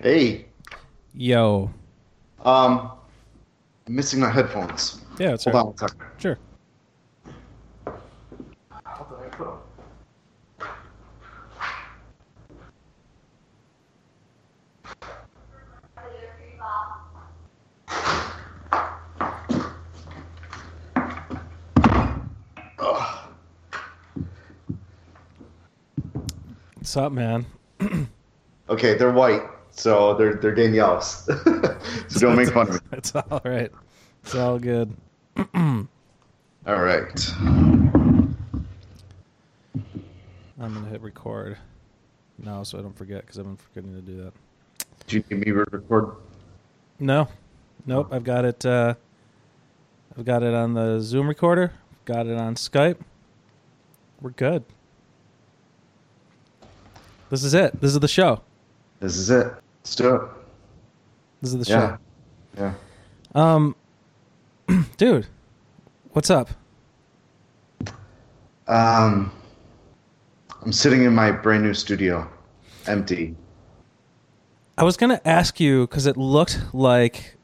Hey, Yo. um, I'm missing my headphones. Yeah, it's Hold on one second. Sure. What's up, man? Okay, they're white, so they're they're Danielle's. so don't make fun of me. It's all right. It's all good. All right. I'm gonna hit record now, so I don't forget because I've been forgetting to do that. Do you need me to record? No, nope. I've got it. Uh, I've got it on the Zoom recorder. Got it on Skype. We're good. This is it. This is the show. This is it. Let's do it. This is the Yeah. show. Yeah. Um, dude, what's up? Um, I'm sitting in my brand new studio, empty. I was gonna ask you because it looked like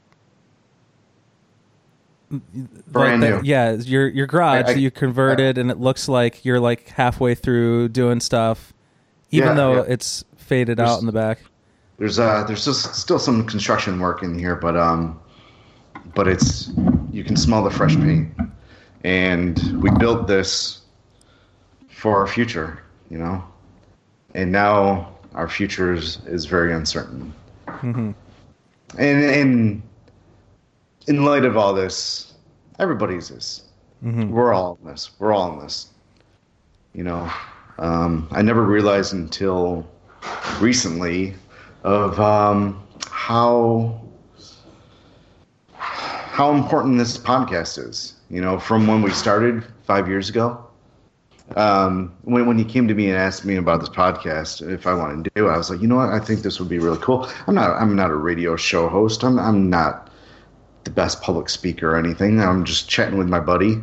Brand like that- new. Yeah, your your garage I- I- that you converted, and it looks like you're like halfway through doing stuff, even Yeah, though yeah. it's faded There's- out in the back. There's uh there's just still some construction work in here, but um, but it's you can smell the fresh paint, and we built this for our future, you know, and now our future is, is very uncertain. hmm And and in light of all this, everybody's this. hmm We're all in this. We're all in this. You know, um, I never realized until recently of um, how how important this podcast is. You know, from when we started five years ago. Um, when when he came to me and asked me about this podcast, if I wanted to do, it, I was like, you know what, I think this would be really cool. I'm not I'm not a radio show host. I'm I'm not the best public speaker or anything. I'm just chatting with my buddy,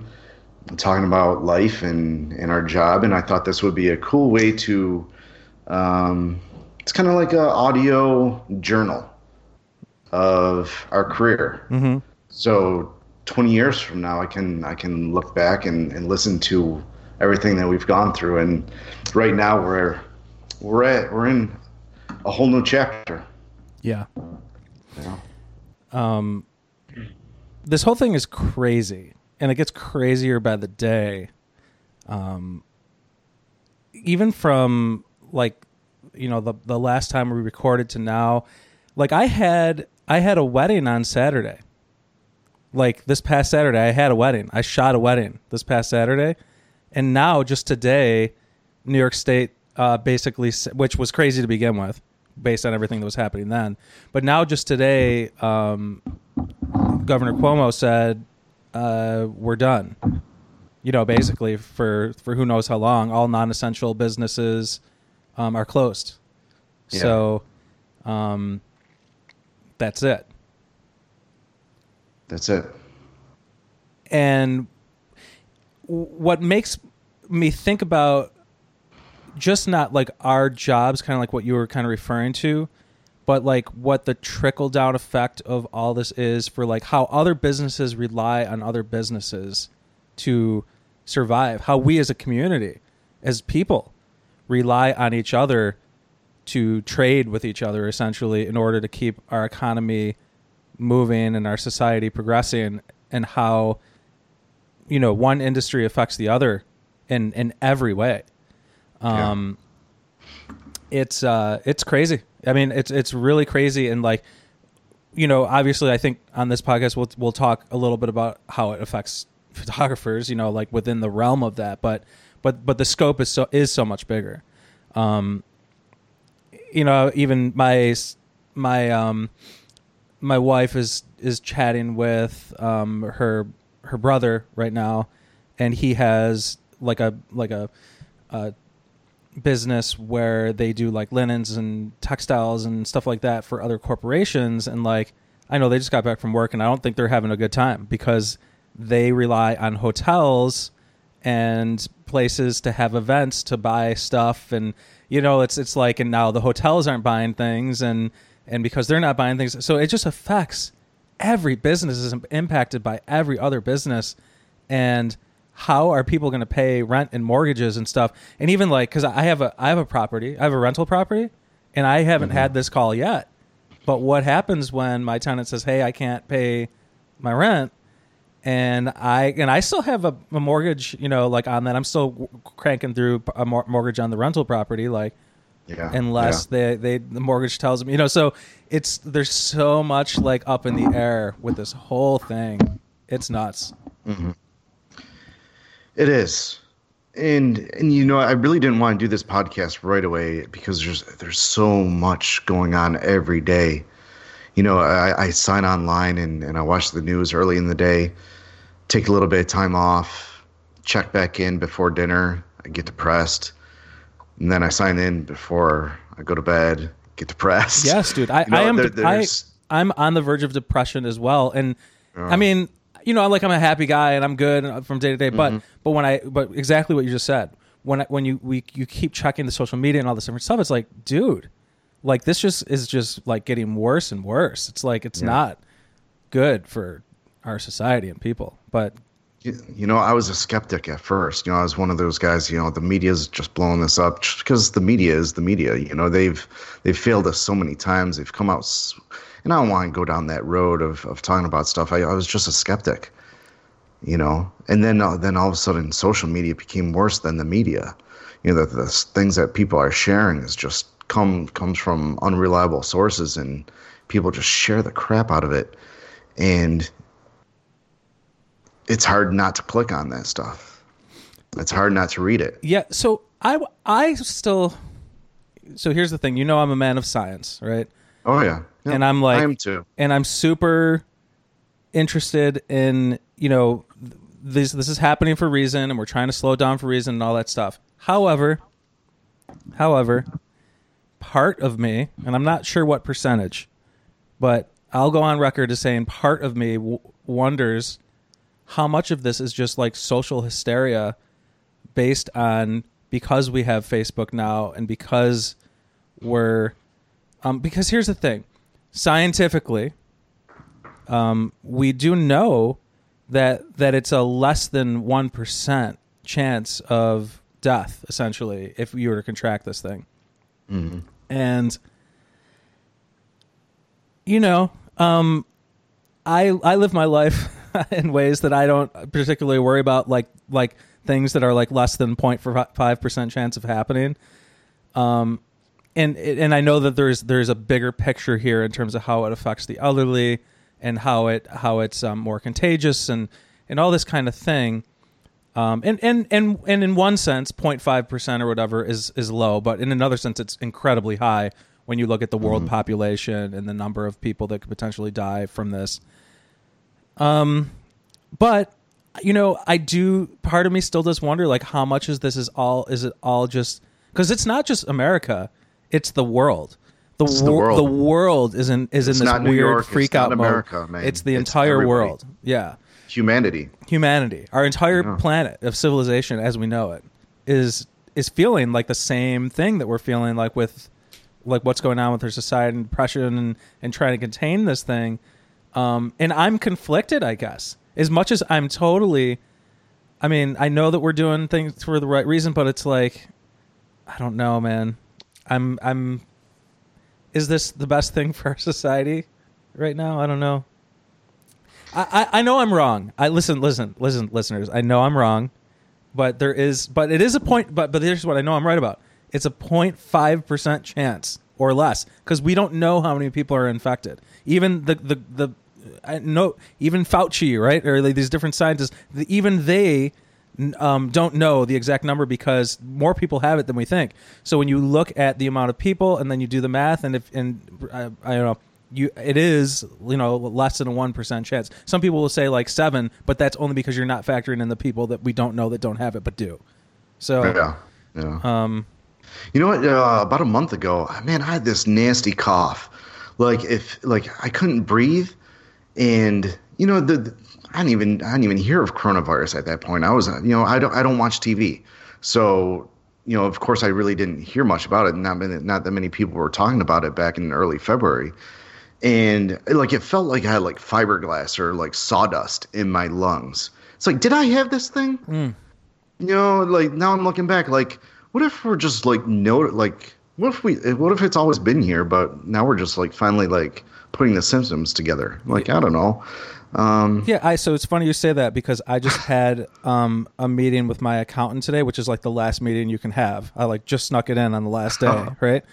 talking about life and, and our job. And I thought this would be a cool way to, um, it's kind of like an audio journal of our career. hmm So 20 years from now, I can, I can look back and, and listen to everything that we've gone through. And right now we're, we're at, we're in a whole new chapter. Yeah. Know? Um, this whole thing is crazy, and it gets crazier by the day. Um, even from like, you know, the the last time we recorded to now, like I had I had a wedding on Saturday. Like this past Saturday, I had a wedding. I shot a wedding this past Saturday, and now just today, New York State uh, basically, which was crazy to begin with, based on everything that was happening then. But now, just today, um, Governor Cuomo said uh, we're done. You know, basically for for who knows how long, all non-essential businesses um, are closed. Yeah. So um, that's it. That's it. and what makes me think about just not like our jobs kind of like what you were kind of referring to but like what the trickle down effect of all this is for like how other businesses rely on other businesses to survive how we as a community as people rely on each other to trade with each other essentially in order to keep our economy moving and our society progressing and how you know one industry affects the other in in every way. Um it's uh it's crazy. I mean it's it's really crazy and like you know obviously i think on this podcast we'll we'll talk a little bit about how it affects photographers you know like within the realm of that but but but the scope is so is so much bigger. Um you know even my my um my wife is is chatting with um her her brother right now and he has like a like a, a business where they do like linens and textiles and stuff like that for other corporations and like I know they just got back from work and I don't think they're having a good time because they rely on hotels and places to have events to buy stuff and you know it's it's like and now the hotels aren't buying things and and because they're not buying things, so it just affects every business is impacted by every other business, and how are people going to pay rent and mortgages and stuff? And even like because I have a I have a property, I have a rental property, and I haven't mm-hmm. had this call yet. But what happens when my tenant says, "Hey, I can't pay my rent," and I and I still have a, a mortgage, you know, like on that. I'm still cranking through a mor- mortgage on the rental property, like. Yeah, unless yeah. they they the mortgage tells them, you know, so it's there's so much like up in the air with this whole thing. It's nuts. Mm-hmm. It is. And and you know, I really didn't want to do this podcast right away because there's there's so much going on every day. You know, I, I sign online and, and I watch the news early in the day, take a little bit of time off, check back in before dinner, I get depressed. And then I sign in before I go to bed, get depressed. Yes, dude. I, you know, I am there, I, I'm on the verge of depression as well. And uh, I mean, you know, I'm like I'm a happy guy and I'm good from day to day. But mm-hmm. but when I but exactly what you just said when I, when you we you keep checking the social media and all this different stuff, it's like, dude, like this just is just like getting worse and worse. It's like it's yeah. not good for our society and people. But you know, I was a skeptic at first. You know, I was one of those guys. You know, the media's just blowing this up because the media is the media. You know, they've they've failed us so many times. They've come out and I don't want to go down that road of, of talking about stuff. I, I was just a skeptic, you know. And then uh, then all of a sudden, social media became worse than the media. You know, the, the things that people are sharing is just come comes from unreliable sources, and people just share the crap out of it, and it's hard not to click on that stuff. It's hard not to read it. Yeah. So I I still. So here's the thing. You know, I'm a man of science, right? Oh yeah and I'm like, I am too. And I'm super interested in you know this this is happening for reason, and we're trying to slow down for reason and all that stuff. However, however, part of me, and I'm not sure what percentage, but I'll go on record as saying part of me w- wonders how much of this is just like social hysteria based on because we have Facebook now and because we're um, because here's the thing scientifically, um, we do know that that it's a less than one percent chance of death, essentially, if you were to contract this thing. Mm-hmm. And you know, um, I I live my life in ways that I don't particularly worry about, like like things that are like less than 0.5 percent chance of happening. Um, and and I know that there's there's a bigger picture here in terms of how it affects the elderly and how it how it's um, more contagious and and all this kind of thing. Um, and, and and and in one sense, 05 percent or whatever is is low, but in another sense, it's incredibly high when you look at the world mm-hmm. population and the number of people that could potentially die from this. Um, but you know, I do. Part of me still does wonder, like, how much is this is all? Is it all just because it's not just America? It's the world. The, wor- the world. The world is in is it's in this weird York, freak out America, mode. Man. It's the it's entire everybody. world. Yeah. Humanity. Humanity. Our entire yeah. planet of civilization as we know it is is feeling like the same thing that we're feeling like with like what's going on with our society and depression and, and trying to contain this thing. Um, and I'm conflicted, I guess. As much as I'm totally I mean, I know that we're doing things for the right reason, but it's like I don't know, man. I'm I'm is this the best thing for our society right now? I don't know. I, I, I know I'm wrong. I listen, listen, listen, listeners. I know I'm wrong, but there is, but it is a point. But but here's what I know I'm right about. It's a 0.5 percent chance or less because we don't know how many people are infected. Even the the the I know even Fauci, right, or like these different scientists, even they um, don't know the exact number because more people have it than we think. So when you look at the amount of people and then you do the math, and if and I, I don't know, you it is you know less than a one percent chance. Some people will say like seven, but that's only because you're not factoring in the people that we don't know that don't have it but do. So yeah, yeah. Um, you know what? Uh, about a month ago, man, I had this nasty cough. Like if like I couldn't breathe, and you know the I didn't even I didn't even hear of coronavirus at that point. I was you know I don't I don't watch TV, so you know, of course, I really didn't hear much about it. Not many, not that many people were talking about it back in early February, and like it felt like I had like fiberglass or like sawdust in my lungs. It's like, did I have this thing? Mm. You know, like now I'm looking back, like, what if we're just like no, like, what if we, what if it's always been here, but now we're just like finally like putting the symptoms together? Like, I don't know. Um, Yeah, I so it's funny you say that because I just had um, a meeting with my accountant today, which is like the last meeting you can have. I like just snuck it in on the last day, right?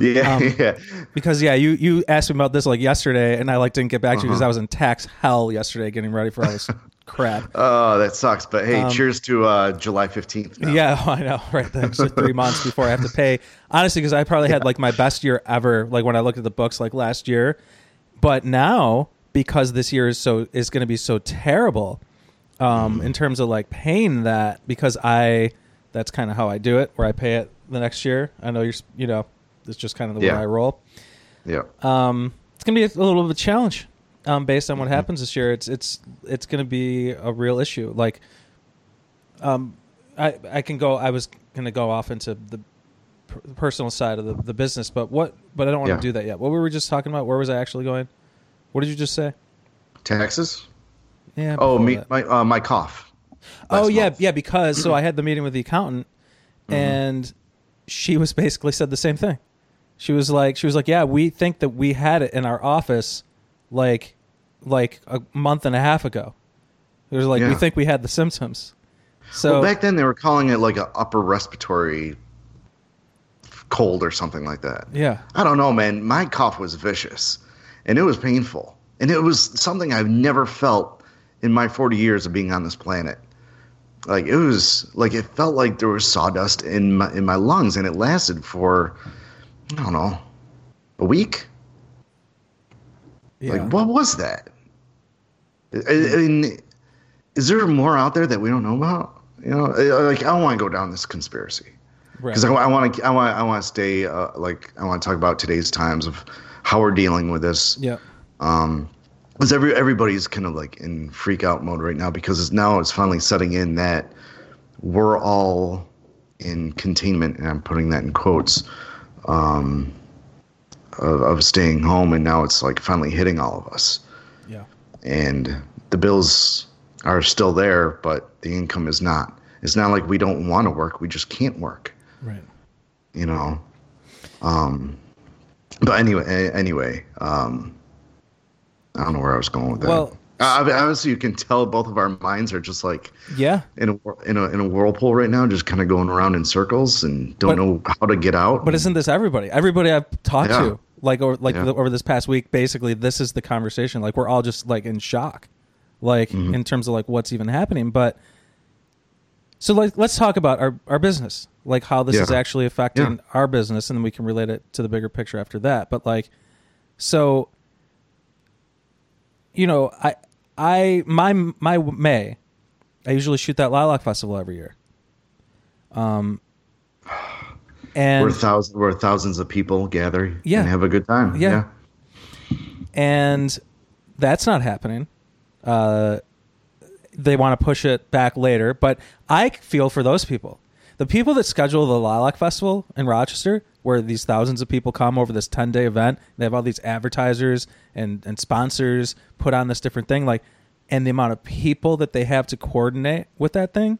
yeah, Um, yeah. Because yeah, you you asked me about this like yesterday, and I like didn't get back to you because Uh-huh. I was in tax hell yesterday, getting ready for all this crap. Oh, that sucks. But hey, Um, cheers to uh, July 15th. now. Yeah, I know, right? Extra three months before I have to pay. Honestly, because I probably had like my best year ever. Like when I looked at the books, like last year, but now because this year is so is going to be so terrible um, in terms of like paying that because I that's kind of how I do it where I pay it the next year. I know you're you know it's just kind of the way I roll. Yeah. Um, it's gonna be a little bit of a challenge um, based on what happens this year. It's it's it's gonna be a real issue. Like, um, I I can go. I was gonna go off into the per- personal side of the, the business, but what? But I don't want to Yeah. do that yet. What were we just talking about? Where was I actually going? What did you just say? Taxes? Yeah. Oh, before me, that. my uh, my cough. Oh last yeah, month. yeah. Because so I had the meeting with the accountant, and she was basically said the same thing. She was like, she was like, yeah, we think that we had it in our office, like, like a month and a half ago. It was like we think we had the symptoms. So well, back then they were calling it like a upper respiratory cold or something like that. yeah, I don't know, man. My cough was vicious, and it was painful, and it was something I've never felt in my 40 years of being on this planet. Like it was like it felt like there was sawdust in my in my lungs, and it lasted for I don't know a week. Yeah. Like, what was that? I, I mean, is there more out there that we don't know about? You know, like I don't want to go down this conspiracy right. because I, want to, I want, I want to stay uh, like I want to talk about today's times of how we're dealing with this. yeah, Um, because every everybody's kind of like in freak out mode right now because it's now it's finally setting in that we're all in containment, and I'm putting that in quotes. Um, of, of staying home, and now it's like finally hitting all of us yeah, and the bills are still there, but the income is not. It's not like we don't want to work; we just can't work. right. You know. Um, but anyway, anyway, um, I don't know where I was going with that. Well- I, I- obviously, you can tell both of our minds are just like Yeah, in a in a in a whirlpool right now, just kind of going around in circles and don't But- know how to get out. but isn't this everybody? Everybody I've talked Yeah. to, like, or like Yeah. the, over this past week, basically, this is the conversation. Like, we're all just like in shock, like Mm-hmm. in terms of like what's even happening. But so, like, let's talk about our our business, like how this is actually affecting Yeah. our business, and then we can relate it to the bigger picture after that. But like, so you know, I I my my May, I usually shoot that Lilac Festival every year. Um, and where thousands where thousands of people gather Yeah. and have a good time. Yeah. and that's not happening. Uh, they want to push it back later, but I feel for those people. The people that schedule the Lilac Festival in Rochester, where these thousands of people come over this 10 day event, they have all these advertisers and, and sponsors put on this different thing, like, and the amount of people that they have to coordinate with that thing,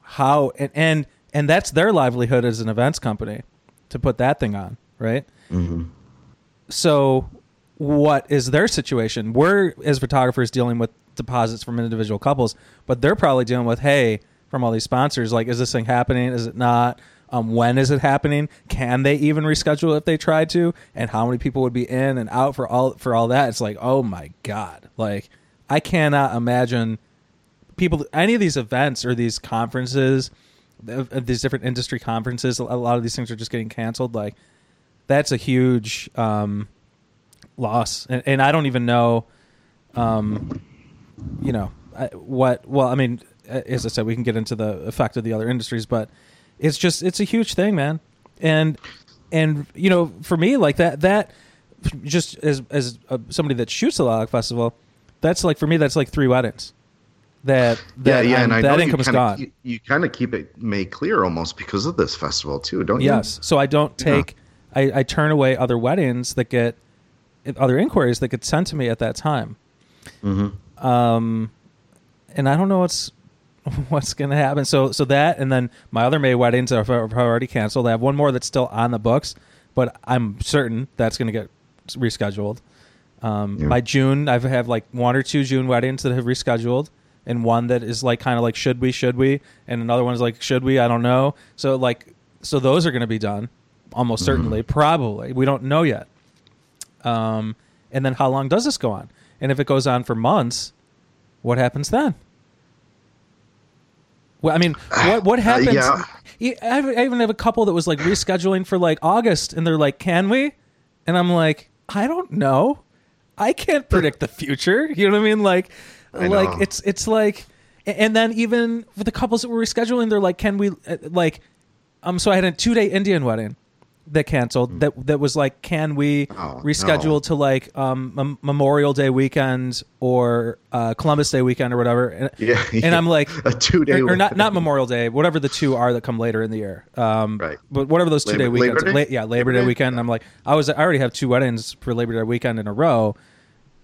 how, and, and, and that's their livelihood as an events company to put that thing on, right? Mm-hmm. so what is their situation? We're as photographers dealing with deposits from individual couples but they're probably dealing with hey from all these sponsors like is this thing happening? Is it not um, when is it happening? Can they even reschedule if they try to? And how many people would be in and out for all for all that? It's like oh my god. Like i cannot imagine people any of these events or these conferences of these different industry conferences a lot of these things are just getting canceled. Like that's a huge um, loss, and, and I don't even know, um, you know, what. Well, I mean, uh, as I said, we can get into the effect of the other industries, but it's just it's a huge thing, man. And and you know, for me, like that that just as as uh somebody that shoots the Lilac Festival, that's like for me, that's like three weddings. that that, yeah, yeah, I'm- and I that income you is kinda, gone. You, you kind of keep it made clear almost because of this festival too, don't you? Yes. So I don't Yeah. take, I, I turn away other weddings that get, other inquiries that get sent to me at that time. Mm-hmm. Um, and I don't know what's, what's going to happen. So, so that, and then my other May weddings are, are already canceled. I have one more that's still on the books, but I'm certain that's going to get rescheduled. Um, Yeah. My June, I've have like one or two June weddings that have rescheduled, and one that is like kind of like should we, should we, and another one's like should we, I don't know. So like, so those are going to be done, almost certainly, probably. We don't know yet. Um, and then how long does this go on? And if it goes on for months, what happens then? Well, I mean, what what happens? yeah. I have- I even have a couple that was like rescheduling for like August, and they're like, "Can we?" And I'm like, "I don't know. I can't predict the future." You know what I mean? Like, I like know. it's it's like, and then even for the couples that were rescheduling, they're like, "Can we?" uh, Like, um, so I had a two day Indian wedding that canceled. That that was like, "Can we Oh, reschedule no. to like um Mem- Memorial Day weekend or uh, Columbus Day weekend or whatever?" And, Yeah, and I'm like, a two-day or, or not not Memorial Day, whatever the two are that come later in the year. Um, Right. But whatever those two day weekends, Labor Day? La- yeah, Labor, Labor Day Day? weekend. And I'm like, I was I already have two weddings for Labor Day weekend in a row,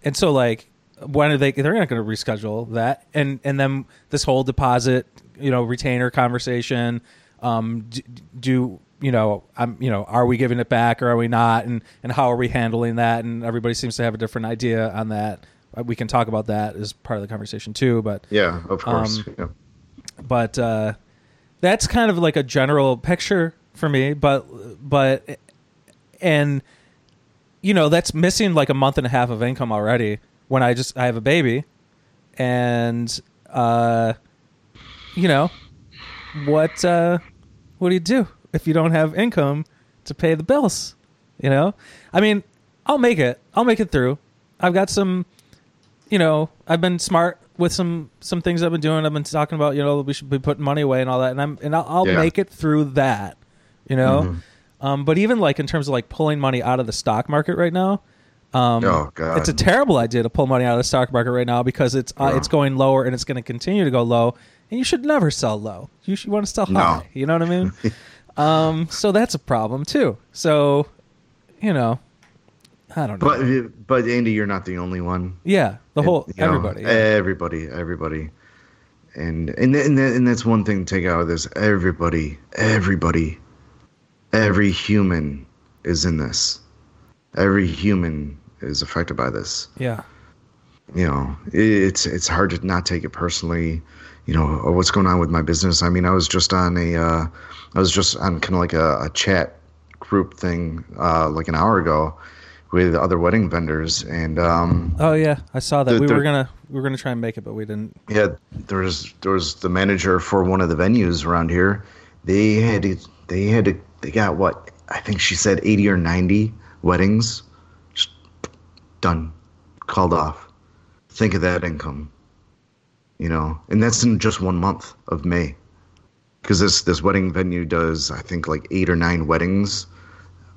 and so like, when are they? They're not going to reschedule that, and and then this whole deposit, you know, retainer conversation. Um, do, do you know? I'm you know, are we giving it back or are we not? And and how are we handling that? And everybody seems to have a different idea on that. Uh, We can talk about that as part of the conversation too, but Yeah, of course. Um, yeah. but uh, that's kind of like a general picture for me. But but and you know that's missing like a month and a half of income already when I just I have a baby, and uh, you know what uh, what do you do if you don't have income to pay the bills? You know, I mean, I'll make it. I'll make it through. I've got some you know, I've been smart with some some things I've been doing. I've been talking about, you know, we should be putting money away and all that, and I'm and I'll, I'll Yeah. make it through that, you know. Mm-hmm. Um, but even like in terms of like pulling money out of the stock market right now, um, Oh, God. it's a terrible idea to pull money out of the stock market right now because it's uh, Yeah. it's going lower and it's going to continue to go low, and you should never sell low. You should want to sell No. high. You know what I mean? um, so that's a problem too. So, you know, I don't know. But but Andy, you're not the only one. yeah, the whole know, everybody. yeah. everybody, everybody, and and and and that's one thing to take out of this. Everybody, everybody, every human is in this. Every human is affected by this. yeah. You know, it- it's it's hard to not take it personally. You know, or what's going on with my business? I mean, I was just on a, uh, I was just on kind of like a, a chat group thing uh, like an hour ago with other wedding vendors, and um, Oh yeah, I saw that. The- we were gonna we were gonna try and make it, but we didn't. Yeah, there was there was the manager for one of the venues around here. They had to, they had to, they got what I think she said eighty or ninety weddings, just done, called off. Think of that income, you know, and that's in just one month of May, because this this wedding venue does I think like eight or nine weddings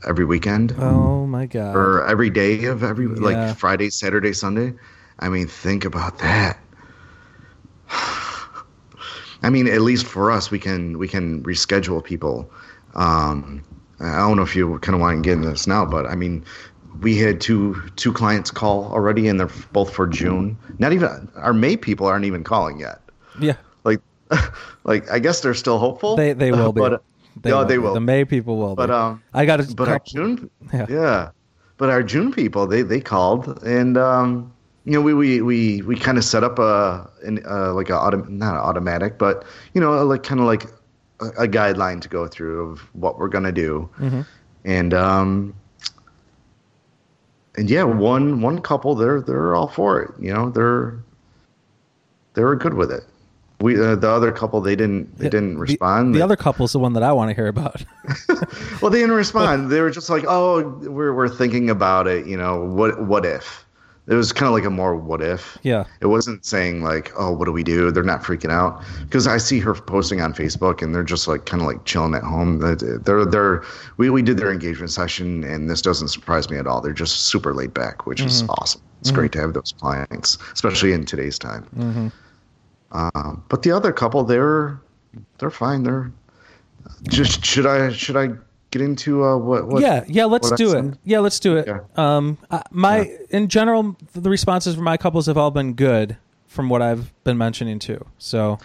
every weekend Oh my god. or every day of every Yeah. like Friday, Saturday, Sunday. I mean, think about that. I mean, at least for us, we can we can reschedule people. Um, I don't know if you kind of want to get into this now, but I mean, we had two two clients call already, and they're both for June. Not even our May people aren't even calling yet. yeah, Like, like I guess they're still hopeful. they they will be. but, they oh, will they will. The May people will. But be. um, I got a but our June, Yeah. yeah. But our June people, they they called and um, you know we we we, we kind of set up a an, uh, like a autom- not automatic, but you know like kind of like a, a guideline to go through of what we're gonna do, Mhm. and um, and yeah, one one couple they're they're all for it. You know they're they're good with it. We uh, the other couple they didn't they didn't the- respond. The, They- other couple's the one that I want to hear about. well, they didn't respond. They were just like, "Oh, we're we're thinking about it. You know, what what if?" It was kind of like a more "what if." yeah, It wasn't saying like, "Oh, what do we do?" They're not freaking out because I see her posting on Facebook and they're just like kind of like chilling at home. They're they're we we did their engagement session and this doesn't surprise me at all. They're just super laid back, which is awesome. It's great to have those clients, especially in today's time. hmm Um, but the other couple, they're they're fine. They're just should I should I get into uh, what, what? yeah, yeah. Let's do it. Yeah, let's do it. Yeah. Um, uh, my in general, the responses from my couples have all been good from what I've been mentioning too. So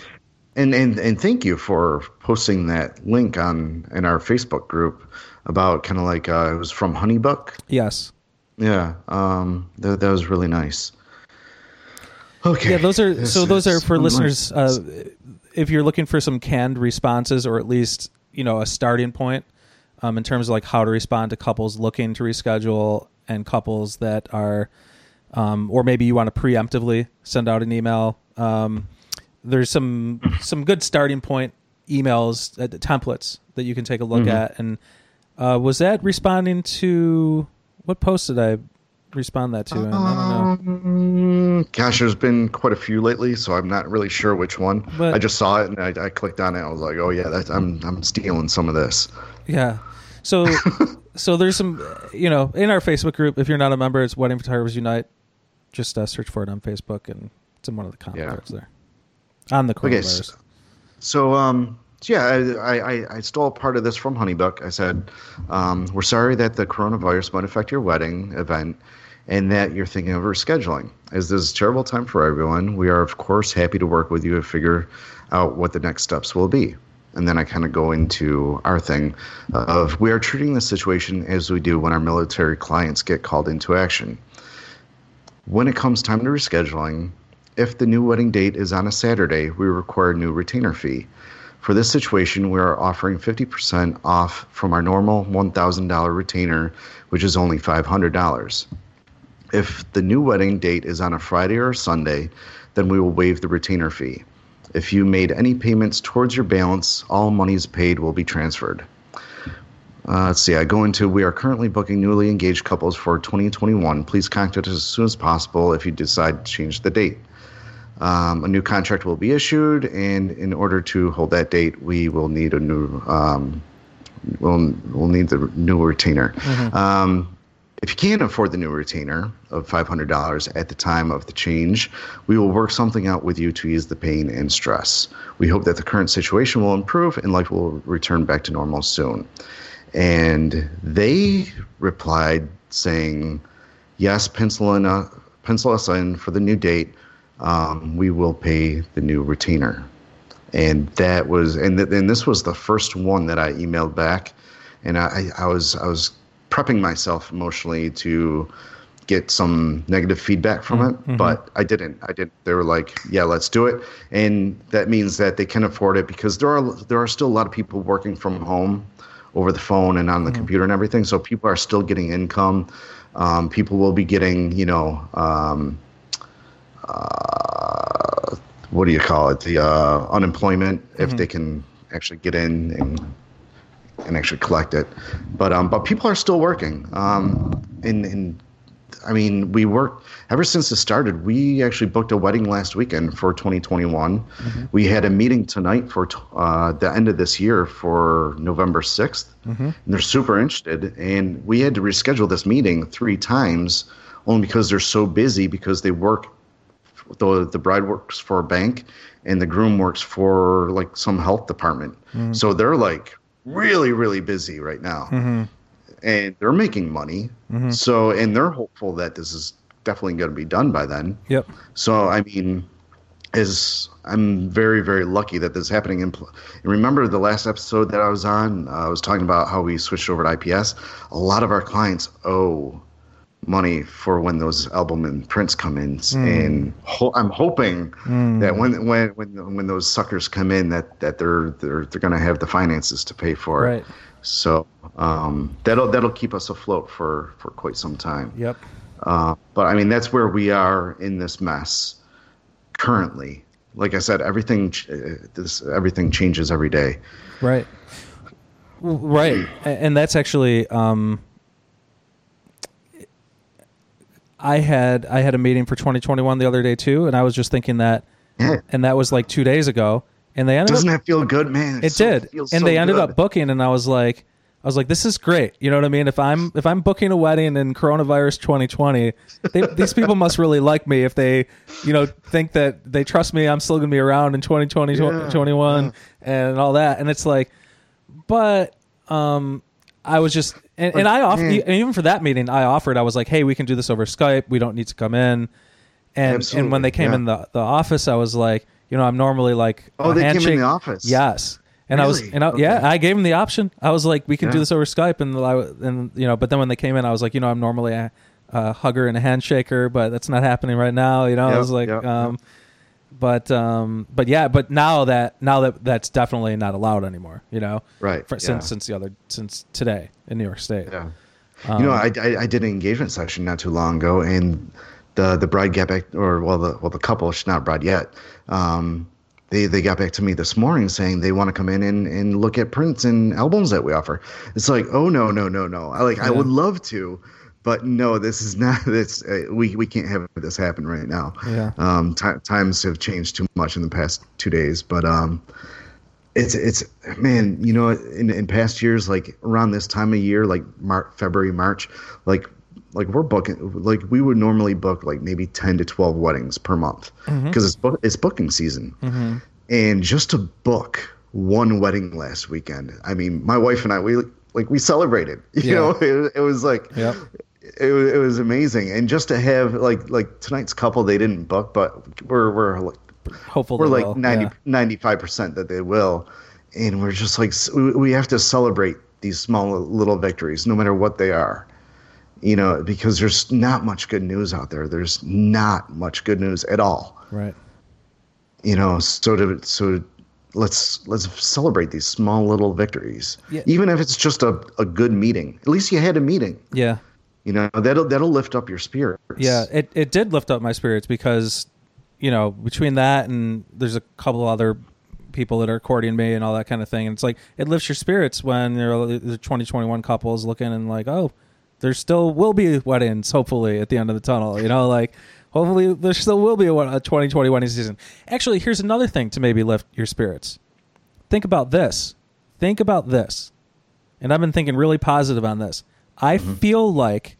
And and and thank you for posting that link on in our Facebook group about kind of like uh, it was from Honeybook. yes, Yeah, um, that that was really nice. Okay. yeah. Those are This so. Those are for listeners. Uh, if you're looking for some canned responses, or at least you know a starting point um, in terms of like how to respond to couples looking to reschedule and couples that are, um, or maybe you want to preemptively send out an email. Um, there's some some good starting point emails uh, templates that you can take a look Mhm. at. And uh, was that responding to what post did I respond that to? And I don't know. Um, gosh, there's been quite a few lately, so I'm not really sure which one. But- I just saw it and I, I clicked on it. I was like, oh yeah, that's, I'm I'm stealing some of this. Yeah. So so there's some you know in our Facebook group. If you're not a member, it's Wedding Photographers Unite. Just uh, search for it on Facebook, and it's in one of the comments Yeah. there. On the Okay, coronavirus. s- So, um, so yeah, I, I, I stole part of this from Honeybook. I said, um, we're sorry that the coronavirus might affect your wedding event and that you're thinking of rescheduling. As this is a terrible time for everyone, we are, of course, happy to work with you to figure out what the next steps will be. And then I kind of go into our thing of we are treating the situation as we do when our military clients get called into action. When it comes time to rescheduling, if the new wedding date is on a Saturday, we require a new retainer fee. For this situation, we are offering 50% off from our normal $1,000 retainer, which is only $500. If the new wedding date is on a Friday or a Sunday, then we will waive the retainer fee. If you made any payments towards your balance, all monies paid will be transferred. Uh, let's see. I go into we are currently booking newly engaged couples for 2021. Please contact us as soon as possible if you decide to change the date. Um, a new contract will be issued, and in order to hold that date, we will need a new um, we'll we'll need the new retainer. Um, if you can't afford the new retainer of $500 at the time of the change, we will work something out with you to ease the pain and stress. We hope that the current situation will improve and life will return back to normal soon. And they replied saying, Yes, pencil, in a, pencil us in for the new date. Um, we will pay the new retainer. And that was, and, th- and this was the first one that I emailed back. And I, I was, I was prepping myself emotionally to get some negative feedback from it, but I didn't. I didn't. They were like, "Yeah, let's do it," and that means that they can afford it because there are there are still a lot of people working from home over the phone and on the computer and everything. So people are still getting income. Um, people will be getting, you know, um, uh, what do you call it? The uh, unemployment if they can actually get in and and actually collect it. But um, but people are still working. Um, and and I mean, we worked ever since it started. We actually booked a wedding last weekend for 2021. We had a meeting tonight for uh, the end of this year for November 6th. And they're super interested, and we had to reschedule this meeting three times only because they're so busy because they work. The the bride works for a bank, and the groom works for like some health department. So they're like really really busy right now and they're making money. So, and they're hopeful that this is definitely going to be done by then. Yep. So, I mean, is I'm very very lucky that this is happening. And remember the last episode that I was on, uh, I was talking about how we switched over to IPS. A lot of our clients owe money for when those album and prints come in, and ho- I'm hoping that when when when when those suckers come in, that that they're they're they're going to have the finances to pay for Right. it. So um, that'll that'll keep us afloat for for quite some time. Yep. Uh, but I mean, that's where we are in this mess currently. Like I said, everything ch- uh, this everything changes every day. Right. Right. And that's actually um I had I had a meeting for 2021 the other day too and I was just thinking that Yeah, and that was like 2 days ago and they ended doesn't up that feel good, man? it so- did. And so they ended good. up booking and I was like I was like, this is great. You know what I mean? If I'm if I'm booking a wedding in coronavirus 2020, they, these people must really like me if they, you know, think that they trust me. I'm still going to be around in 2020, Yeah, 21, and all that. And it's like, but um, I was just and, and I offered and even for that meeting, I offered. I was like, hey, we can do this over Skype. We don't need to come in. And and when they came yeah. in the the office, I was like, you know, I'm normally like, Oh, they came in the office? Yes. And I was, and I, Okay. yeah, I gave them the option. I was like, we can do this over Skype, and I, and you know, but then when they came in, I was like, you know, I'm normally a, a hugger and a handshaker, but that's not happening right now. You know, I was like, yep, um, but um, but yeah, but now that now that that's definitely not allowed anymore. You know, Right, For, yeah. Since since the other since today in New York State. Yeah. Um, you know, I, I I did an engagement session not too long ago, and the the bride got back, or well, the well the couple, she's not bride yet. Um, they they got back to me this morning saying they want to come in and, and look at prints and albums that we offer. It's like, oh no no no no! I like I would love to, but no, this is not this. Uh, we we can't have this happen right now. Yeah. Um, ti times have changed too much in the past two days, but um, it's it's man you know in, in past years like around this time of year like Mar- february march like like we're booking like we would normally book like maybe 10 to 12 weddings per month because it's book, it's booking season and just to book one wedding last weekend i mean my wife and i we like we celebrated you Yeah. know it, it was like Yep. It, it was amazing and just to have like like tonight's couple they didn't book but we're we're like Hopefully, we're like will. 90, Yeah. 95% that they will and we're just like we we have to celebrate these small little victories no matter what they are you know because there's not much good news out there there's not much good news at all Right. you know so to so let's let's celebrate these small little victories Yeah. even if it's just a, a good meeting at least you had a meeting Yeah. You know that'll that'll lift up your spirits Yeah, it, it did lift up my spirits because, you know, between that and there's a couple other people that are courting me and all that kind of thing. And it's like it lifts your spirits when you're the 2021 couples looking and like, oh, there still will be weddings, hopefully, at the end of the tunnel. You know, like hopefully there still will be a, a 2020 season. Actually, here's another thing to maybe lift your spirits. Think about this. Think about this. And I've been thinking really positive on this. I mm-hmm. feel like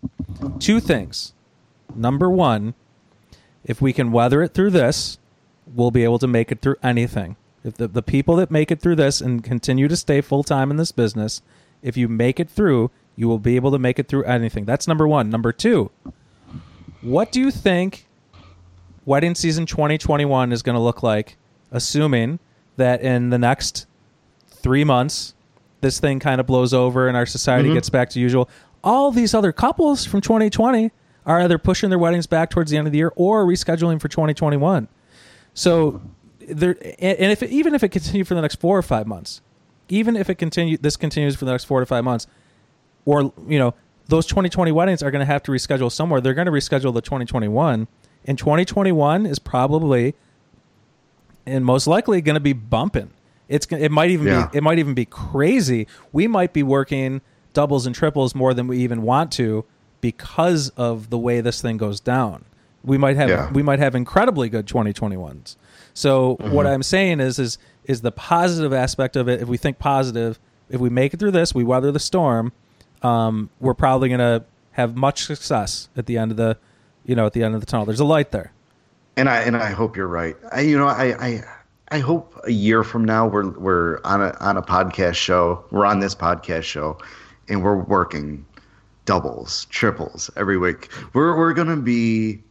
two things. Number one, if we can weather it through this, we'll be able to make it through anything. If the, the people that make it through this and continue to stay full time in this business, if you make it through, you will be able to make it through anything. That's number one. Number two, what do you think wedding season 2021 is going to look like, assuming that in the next three months, this thing kind of blows over and our society mm-hmm. gets back to usual. All these other couples from 2020 are either pushing their weddings back towards the end of the year or rescheduling for 2021. So there, and and if it, even if it continued for the next four or five months, even if it continue, this continues for the next four to five months, or you know, those 2020 weddings are going to have to reschedule somewhere. They're going to reschedule the 2021, and 2021 is probably and most likely going to be bumping. It's it might even Yeah. be it might even be crazy. We might be working doubles and triples more than we even want to because of the way this thing goes down. We might have Yeah. we might have incredibly good 2021s. So what I'm saying is is is the positive aspect of it. If we think positive, if we make it through this, we weather the storm. Um, we're probably going to have much success at the end of the, you know, at the end of the tunnel. There's a light there. and I and I hope you're right. I, you know, I, I I hope a year from now we're we're on a on a podcast show. We're on this podcast show, and we're working doubles, triples every week. We're we're gonna be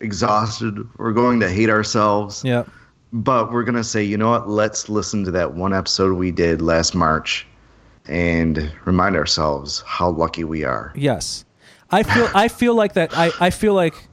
exhausted. We're going to hate ourselves. Yeah. But we're gonna say, you know what? Let's listen to that one episode we did last March, and remind ourselves how lucky we are. Yes, I feel. I feel like that. I, I feel like.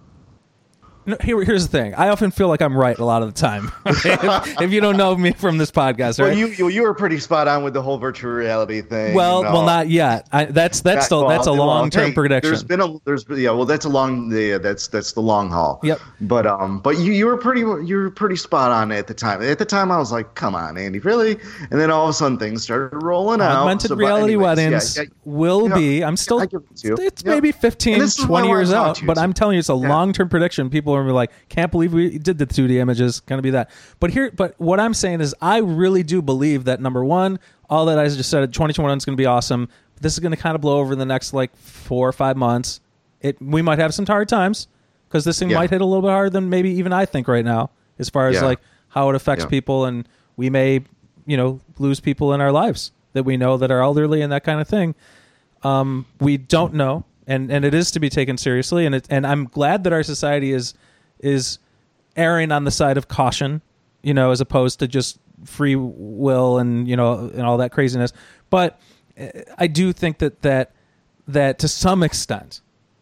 No, here, here's the thing. I often feel like I'm right a lot of the time. If, if you don't know me from this podcast, Well, you, you you were pretty spot on with the whole virtual reality thing. well, well, not yet. I, that's that's still Well, that's a well, long term hey, prediction. There's been a there's yeah well that's a long yeah that's that's the long haul. Yep. But um but you you were pretty you were pretty spot on at the time. At the time I was like, come on, Andy, really? And then all of a sudden things started rolling out. Augmented So, reality anyways, weddings yeah, yeah, will be. I'm still. I give it to you. It's Yeah. maybe 15, And this is why I 20 years out, but. I'm telling you, it's a long term prediction. People gonna be like, "Can't believe we did the 2D images." Gonna be that. But here, but what I'm saying is, I really do believe that number one, all that I just said, 2021 is gonna be awesome. this is going to kind of blow over in the next like four or five months. It we might have some hard times because this thing Yeah. might hit a little bit harder than maybe even I think right now, as far as Yeah. like how it affects Yeah. people, and we may you know lose people in our lives that we know that are elderly and that kind of thing. Um, we don't know, and and it is to be taken seriously, and it, and I'm glad that our society is is erring on the side of caution, you know, as opposed to just free will and you know and all that craziness. But uh, I do think that that that to some extent,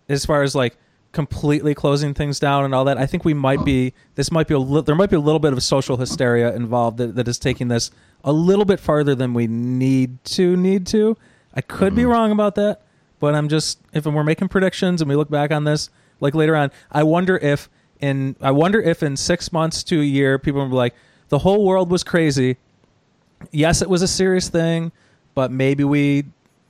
as far as like completely closing things down and all that, I think we might be this might be a li- there might be a little bit of social hysteria involved that, that is taking this a little bit farther than we need to need to. I could be wrong about that, but I'm just if we're making predictions and we look back on this like later on, I wonder if in I wonder if in six months to a year people will be like the whole world was crazy. Yes, it was a serious thing, but maybe we,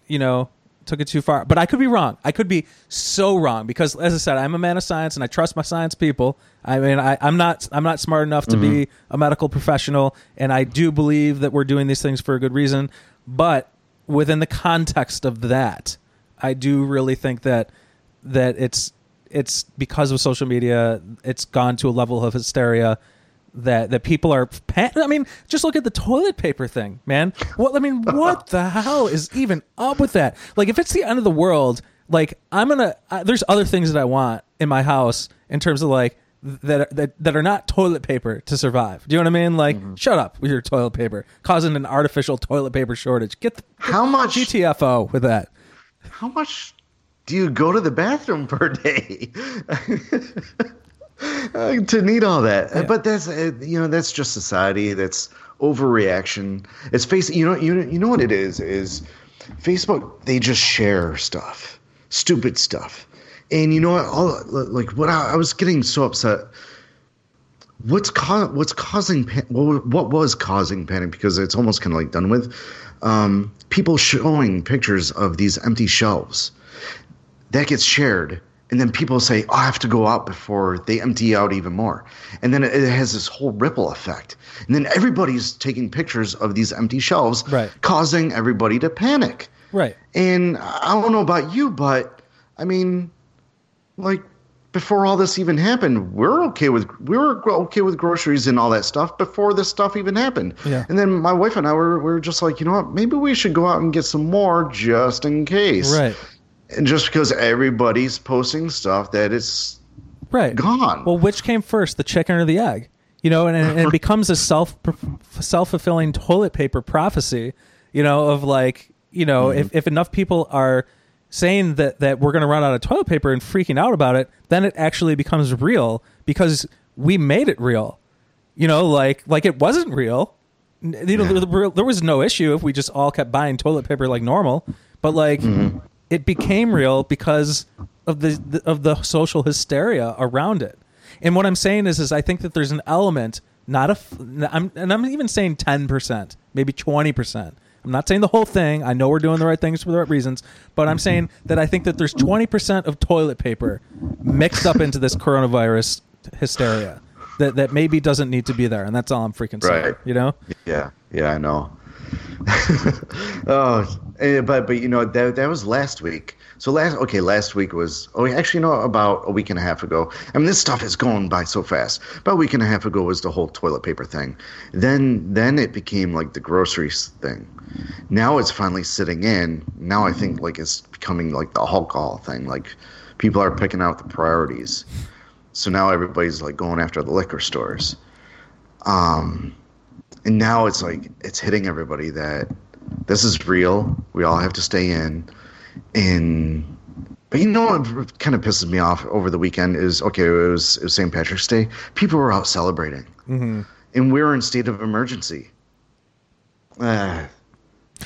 you know, took it too far. But I could be wrong. I could be so wrong because, as I said, I'm a man of science and I trust my science people. I mean, I, I'm not I'm not smart enough to be mm-hmm. a medical professional, and I do believe that we're doing these things for a good reason. But within the context of that, I do really think that that it's it's because of social media, it's gone to a level of hysteria that that people are. Pa- I mean, just look at the toilet paper thing, man. What I mean, what the hell is even up with that? Like, if it's the end of the world, like I'm gonna. Uh, there's other things that I want in my house in terms of like that are, that that are not toilet paper to survive. Do you know what I mean? Like, shut up with your toilet paper, causing an artificial toilet paper shortage. Get the How much? GTFO with that. How much do you go to the bathroom per day Uh, to need all that? Uh, Yeah. But that's uh, you know that's just society. That's overreaction. It's face. You know you know, you know what it is is Facebook. They just share stuff, stupid stuff, and you know what? All like what I, I was getting so upset. What's ca- what's causing pa- what, what was causing panic because it's almost kind of like done with um, people showing pictures of these empty shelves that gets shared and then people say oh, i have to go out before they empty out even more and then it, has this whole ripple effect and then everybody's taking pictures of these empty shelves Right. causing everybody to panic Right. and i don't know about you but i mean like before all this even happened we're okay with we were okay with groceries and all that stuff before this stuff even happened Yeah. and then my wife and i were, we were just like you know what maybe we should go out and get some more just in case Right. And just because everybody's posting stuff that it's Right. gone. Well, which came first, the chicken or the egg? You know, and, and it becomes a self self fulfilling toilet paper prophecy. You know, of like, you know, mm-hmm. if, if enough people are saying that that we're going to run out of toilet paper and freaking out about it, then it actually becomes real because we made it real. You know, like like it wasn't real. You know, Yeah. there, there was no issue if we just all kept buying toilet paper like normal, but like mm-hmm. It became real because of the, the of the social hysteria around it. And what I'm saying is, is I think that there's an element, not a, I'm, and I'm even saying 10 percent, maybe 20 percent. I'm not saying the whole thing. I know we're doing the right things for the right reasons, but I'm saying that I think that there's 20 percent of toilet paper mixed up into this coronavirus hysteria that that maybe doesn't need to be there, and that's all I'm freaking saying. Right. You know? yeah, yeah, I know. oh, eh, but but you know that that was last week. So last okay, last week was oh actually no about a week and a half ago. I mean this stuff is going by so fast. About a week and a half ago was the whole toilet paper thing. Then then it became like the groceries thing. Now it's finally sitting in. Now I think like it's becoming like the alcohol thing. Like people are picking out the priorities. So now everybody's like going after the liquor stores. Um and now it's like it's hitting everybody that this is real. We all have to stay in. And but you know what kind of pisses me off over the weekend is okay, it was it was St. Patrick's Day. People were out celebrating, Mm-hmm. and we were in state of emergency. Uh,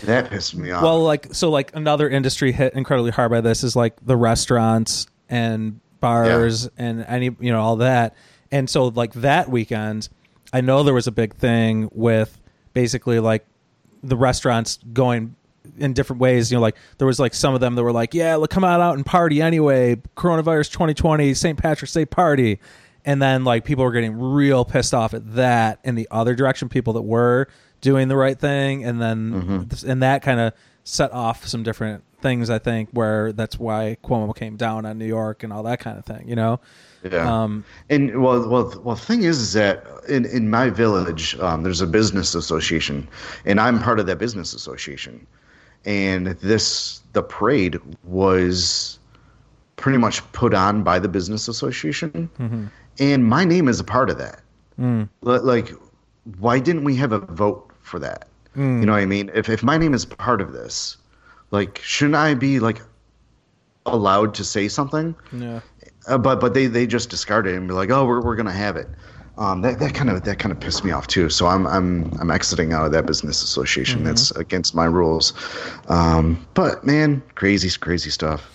that pissed me off. Well, like so, like another industry hit incredibly hard by this is like the restaurants and bars and any you know all that. And so, like that weekend, I know there was a big thing with basically like the restaurants going in different ways. You know, like there was like some of them that were like, "Yeah, look, come out out and party anyway." Coronavirus 2020, St. Patrick's Day party. And then like people were getting real pissed off at that in the other direction, people that were doing the right thing, and then mm-hmm. and that kind of set off some different things. I think where that's why Cuomo came down on New York and all that kind of thing. You know. Yeah. Um, and well, well, well. The thing is, is that in in my village, um, there's a business association, and I'm part of that business association. And this, the parade was pretty much put on by the business association, Mm-hmm. and my name is a part of that. Mm. Like, why didn't we have a vote for that? Mm. You know what I mean? If if my name is part of this, like, shouldn't I be like allowed to say something? yeah. Uh, but but they, they just discarded it and be like, oh, we're, we're gonna have it. Um, that that kind of that kind of pissed me off too. So I'm I'm I'm exiting out of that business association. Mm-hmm. That's against my rules. Um, but man, crazy crazy stuff.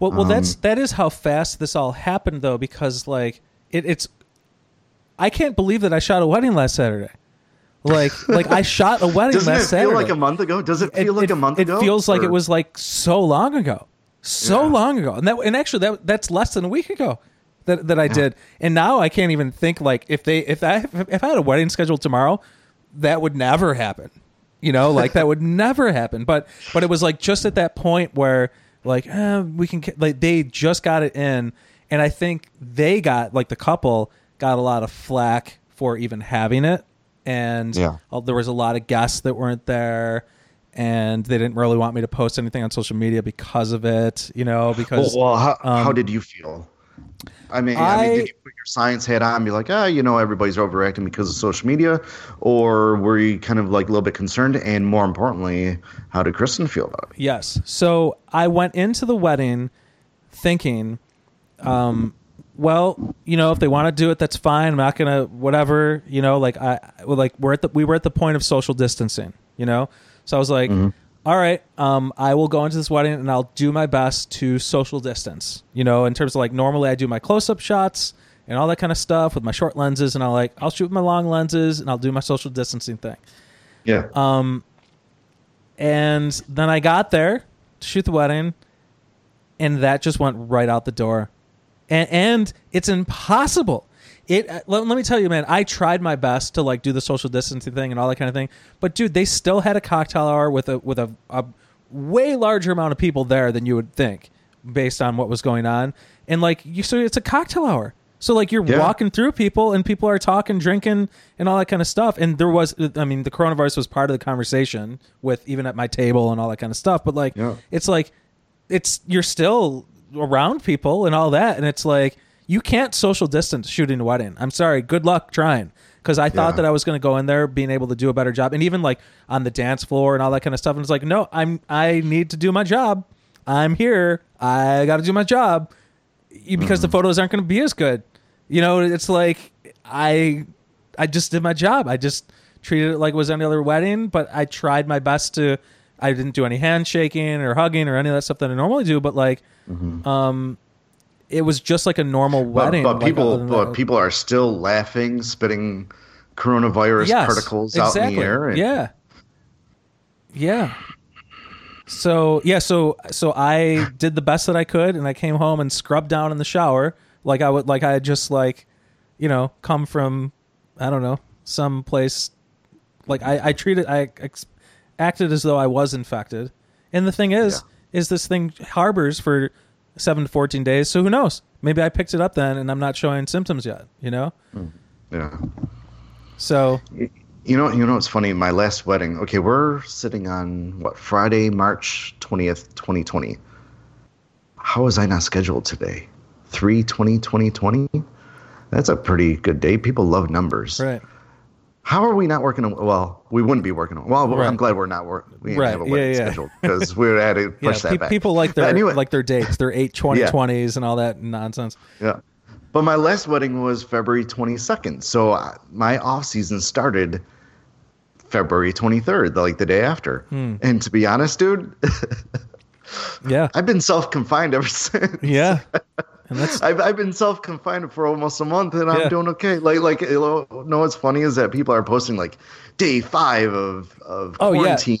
Well, well, Um, that's that is how fast this all happened, though, because like it, it's. I can't believe that I shot a wedding last Saturday. Like, like I shot a wedding Doesn't it last feel Saturday. like a month ago? Does it feel like a month it ago? feels like it was like so long ago, so Yeah. long ago, and that and actually that that's less than a week ago that that I did, and now I can't even think like if they if I if I had a wedding scheduled tomorrow, that would never happen. You know, like that would never happen. But but it was like just at that point where like eh, we can like they just got it in, and I think they got like the couple got a lot of flack for even having it, and Yeah. there was a lot of guests that weren't there. And they didn't really want me to post anything on social media because of it, you know. Because well how, how um, did you feel? I mean, I, mean, did you put your science hat on and be like, ah, you know, everybody's overacting because of social media, or were you kind of like a little bit concerned? And more importantly, how did Kristen feel about it? Yes. So I went into the wedding thinking, um, well, you know, if they want to do it, that's fine. I'm not gonna whatever. You know, like I like we're at the we were at the point of social distancing. You know, so I was like, all right, um, I will go into this wedding and I'll do my best to social distance. You know, in terms of like normally I do my close up shots and all that kind of stuff with my short lenses, and I'll like I'll shoot with my long lenses and I'll do my social distancing thing. Yeah. Um, and then I got there to shoot the wedding, and that just went right out the door. And and it's impossible. It uh, let, let me tell you, man. I tried my best to like do the social distancing thing and all that kind of thing, but dude, they still had a cocktail hour with a with a, a way larger amount of people there than you would think, based on what was going on. And like you, so it's a cocktail hour. So like you're Yeah. walking through people and people are talking, drinking, and all that kind of stuff. And there was, I mean, the coronavirus was part of the conversation with even at my table and all that kind of stuff. But like, Yeah. it's like, it's you're still around people and all that, and it's like you can't social distance shooting a wedding. I'm sorry. Good luck trying. Because I thought Yeah. that I was going to go in there being able to do a better job, and even like on the dance floor and all that kind of stuff. And it's like, no, I'm I need to do my job. I'm here. I got to do my job because the photos aren't going to be as good. You know, it's like I I just did my job. I just treated it like it was any other wedding, but I tried my best to. I didn't do any handshaking or hugging or any of that stuff that I normally do, but like, um, it was just like a normal wedding. but like, people, but people are still laughing, spitting coronavirus Yes, particles out in the air. and- Yeah. Yeah. So yeah, so so I did the best that I could, and I came home and scrubbed down in the shower like I would, like I had just like, you know, come from, I don't know, some place. Like I, I treated, I ex- acted as though I was infected, and the thing is, is this thing harbors for seven to fourteen days. So who knows? Maybe I picked it up then, and I'm not showing symptoms yet. You know. Hmm. yeah. So You know, you know, it's funny. My last wedding. Okay, we're sitting on what Friday, March twentieth, twenty twenty. How was I not scheduled today? Three twenty, twenty twenty. That's a pretty good day. People love numbers. right. How are we not working on? Well, we wouldn't be working on. Well, Right. I'm glad we're not working. We Right, have a yeah, wedding yeah. scheduled because we had to Yeah, push that pe- back. people like their anyway, like their dates, their eight twenty twenties and all that nonsense. Yeah. But my last wedding was February 22nd. So uh, my off season started February 23rd, like the day after. Hmm. And to be honest, dude, Yeah, I've been self confined ever since. yeah, and that's I've, I've been self confined for almost a month and I'm doing okay. Like, like, you know, what's funny is that people are posting like day five of, of Oh, yeah. quarantine.